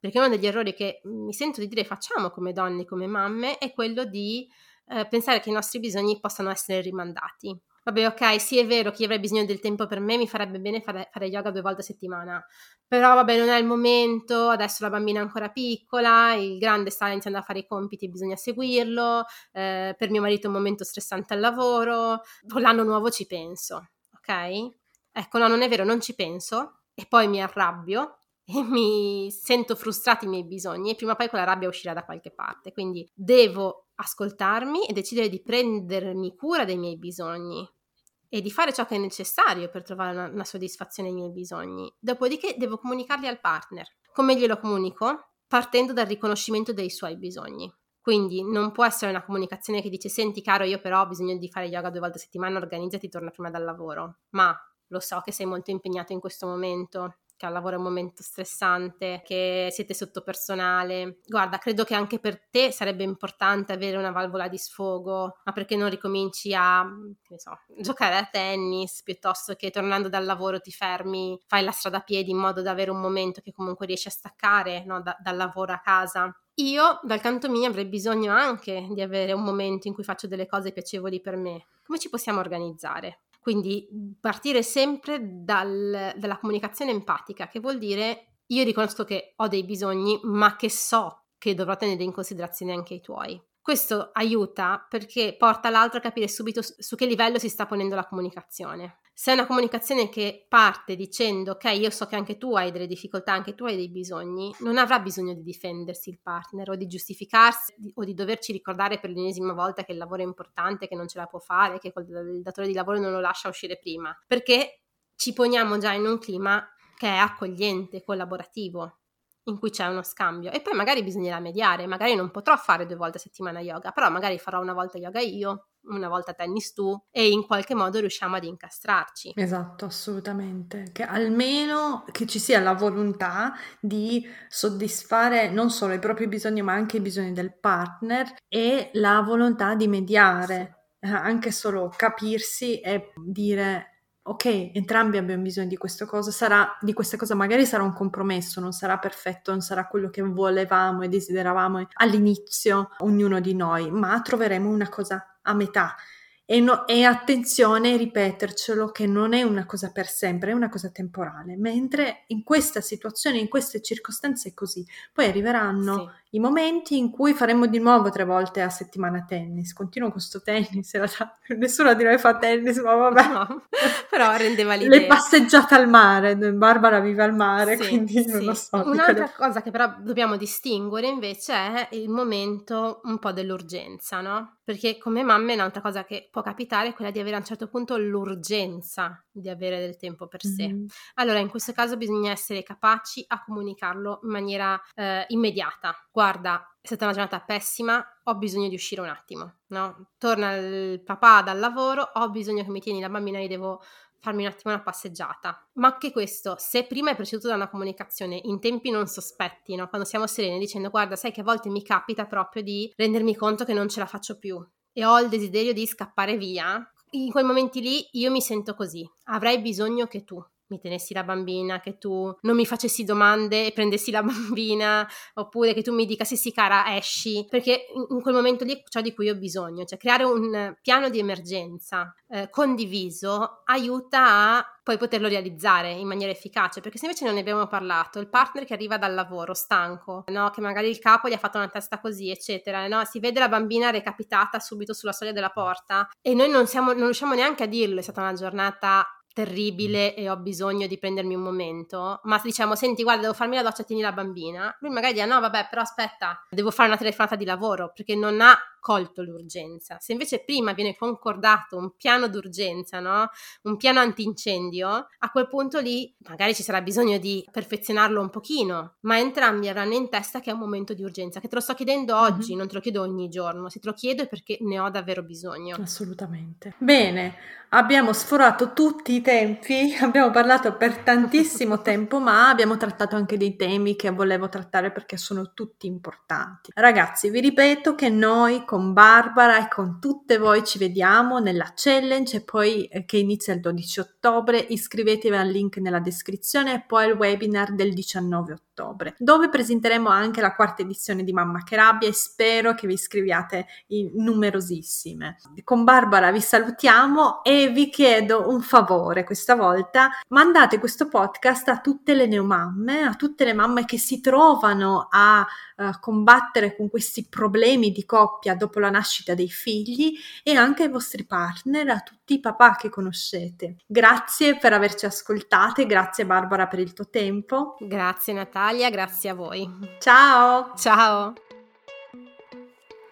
B: perché uno degli errori che mi sento di dire facciamo come donne, come mamme, è quello di eh, pensare che i nostri bisogni possano essere rimandati. vabbè ok, sì è vero che io avrei bisogno del tempo per me, mi farebbe bene fare, fare yoga due volte a settimana, però vabbè non è il momento, adesso la bambina è ancora piccola, il grande sta iniziando a fare i compiti, bisogna seguirlo, eh, per mio marito è un momento stressante al lavoro, l'anno nuovo ci penso, ok? Ecco, no, non è vero, non ci penso e poi mi arrabbio e mi sento frustrati i miei bisogni e prima o poi quella rabbia uscirà da qualche parte. Quindi devo ascoltarmi e decidere di prendermi cura dei miei bisogni e di fare ciò che è necessario per trovare una, una soddisfazione ai miei bisogni. Dopodiché devo comunicarli al partner. Come glielo comunico? Partendo dal riconoscimento dei suoi bisogni. Quindi non può essere una comunicazione che dice senti caro io però ho bisogno di fare yoga due volte a settimana, organizzati, torna prima dal lavoro. Ma lo so che sei molto impegnato in questo momento, che al lavoro è un momento stressante, che siete sotto personale. Guarda, credo che anche per te sarebbe importante avere una valvola di sfogo, ma perché non ricominci a, so, giocare a tennis piuttosto che tornando dal lavoro ti fermi, fai la strada a piedi in modo da avere un momento che comunque riesci a staccare no, da, dal lavoro a casa. Io, dal canto mio, avrei bisogno anche di avere un momento in cui faccio delle cose piacevoli per me. Come ci possiamo organizzare? Quindi partire sempre dal, dalla comunicazione empatica, che vuol dire io riconosco che ho dei bisogni, ma che so che dovrò tenere in considerazione anche i tuoi. Questo aiuta perché porta l'altro a capire subito su che livello si sta ponendo la comunicazione. Se è una comunicazione che parte dicendo ok, io so che anche tu hai delle difficoltà, anche tu hai dei bisogni, non avrà bisogno di difendersi il partner o di giustificarsi o di doverci ricordare per l'ennesima volta che il lavoro è importante, che non ce la può fare, che il datore di lavoro non lo lascia uscire prima, perché ci poniamo già in un clima che è accogliente, collaborativo in cui c'è uno scambio. E poi magari bisognerà mediare, magari non potrò fare due volte a settimana yoga, però magari farò una volta yoga io, una volta tennis tu e in qualche modo riusciamo ad incastrarci.
A: Esatto, assolutamente, che almeno che ci sia la volontà di soddisfare non solo i propri bisogni ma anche i bisogni del partner e la volontà di mediare, eh, anche solo capirsi e dire ok, entrambi abbiamo bisogno di questa cosa, sarà, di questa cosa magari sarà un compromesso, non sarà perfetto, non sarà quello che volevamo e desideravamo all'inizio ognuno di noi, ma troveremo una cosa a metà e, no, e attenzione, ripetercelo, che non è una cosa per sempre, è una cosa temporale, mentre in questa situazione, in queste circostanze è così. Poi arriveranno sì. i momenti in cui faremo di nuovo tre volte a settimana tennis. Continuo con questo tennis, realtà, nessuno di noi fa tennis, ma vabbè. No,
B: però rendeva l'idea.
A: Le passeggiate al mare, Barbara vive al mare, sì, quindi sì. non lo so.
B: Un'altra cosa che però dobbiamo distinguere invece è il momento un po' dell'urgenza, no? Perché come mamme un'altra cosa che può capitare è quella di avere a un certo punto l'urgenza di avere del tempo per sé. Mm-hmm. Allora, in questo caso bisogna essere capaci a comunicarlo in maniera eh, immediata. Guarda, è stata una giornata pessima, ho bisogno di uscire un attimo, no? Torna il papà dal lavoro, ho bisogno che mi tieni la bambina, io devo farmi un attimo una passeggiata. Ma anche questo, se prima è preceduto da una comunicazione in tempi non sospetti, no? quando siamo sereni, dicendo guarda, sai che a volte mi capita proprio di rendermi conto che non ce la faccio più e ho il desiderio di scappare via, in quei momenti lì io mi sento così, avrei bisogno che tu mi tenessi la bambina, che tu non mi facessi domande e prendessi la bambina, oppure che tu mi dica sì sì cara esci, perché in quel momento lì è ciò di cui ho bisogno, cioè creare un piano di emergenza eh, condiviso aiuta a poi poterlo realizzare in maniera efficace, perché se invece non ne abbiamo parlato, il partner che arriva dal lavoro stanco, no? che magari il capo gli ha fatto una testa così, eccetera, no? si vede la bambina recapitata subito sulla soglia della porta e noi non, siamo, non riusciamo neanche a dirlo, è stata una giornata terribile e ho bisogno di prendermi un momento, ma se diciamo senti guarda devo farmi la doccia, tieni la bambina, lui magari dice no vabbè però aspetta, devo fare una telefonata di lavoro perché non ha colto l'urgenza. Se invece prima viene concordato un piano d'urgenza, no? un piano antincendio, a quel punto lì magari ci sarà bisogno di perfezionarlo un pochino, ma entrambi avranno in testa che è un momento di urgenza, che te lo sto chiedendo oggi, mm-hmm. non te lo chiedo ogni giorno, se te lo chiedo è perché ne ho davvero bisogno.
A: Assolutamente. Bene, abbiamo sforato tutti i tempi, abbiamo parlato per tantissimo tempo, ma abbiamo trattato anche dei temi che volevo trattare perché sono tutti importanti. Ragazzi, vi ripeto che noi con Barbara e con tutte voi ci vediamo nella challenge e poi eh, che inizia il 12 ottobre. Iscrivetevi al link nella descrizione e poi al webinar del 19 ottobre ottobre, dove presenteremo anche la quarta edizione di Mamma che rabbia e spero che vi iscriviate in numerosissime. Con Barbara vi salutiamo e vi chiedo un favore questa volta, mandate questo podcast a tutte le neomamme, a tutte le mamme che si trovano a uh, combattere con questi problemi di coppia dopo la nascita dei figli e anche ai vostri partner, a tutti i papà che conoscete. Grazie per averci ascoltate, grazie Barbara per il tuo tempo.
B: Grazie Natalia, grazie a voi.
A: Ciao!
B: Ciao!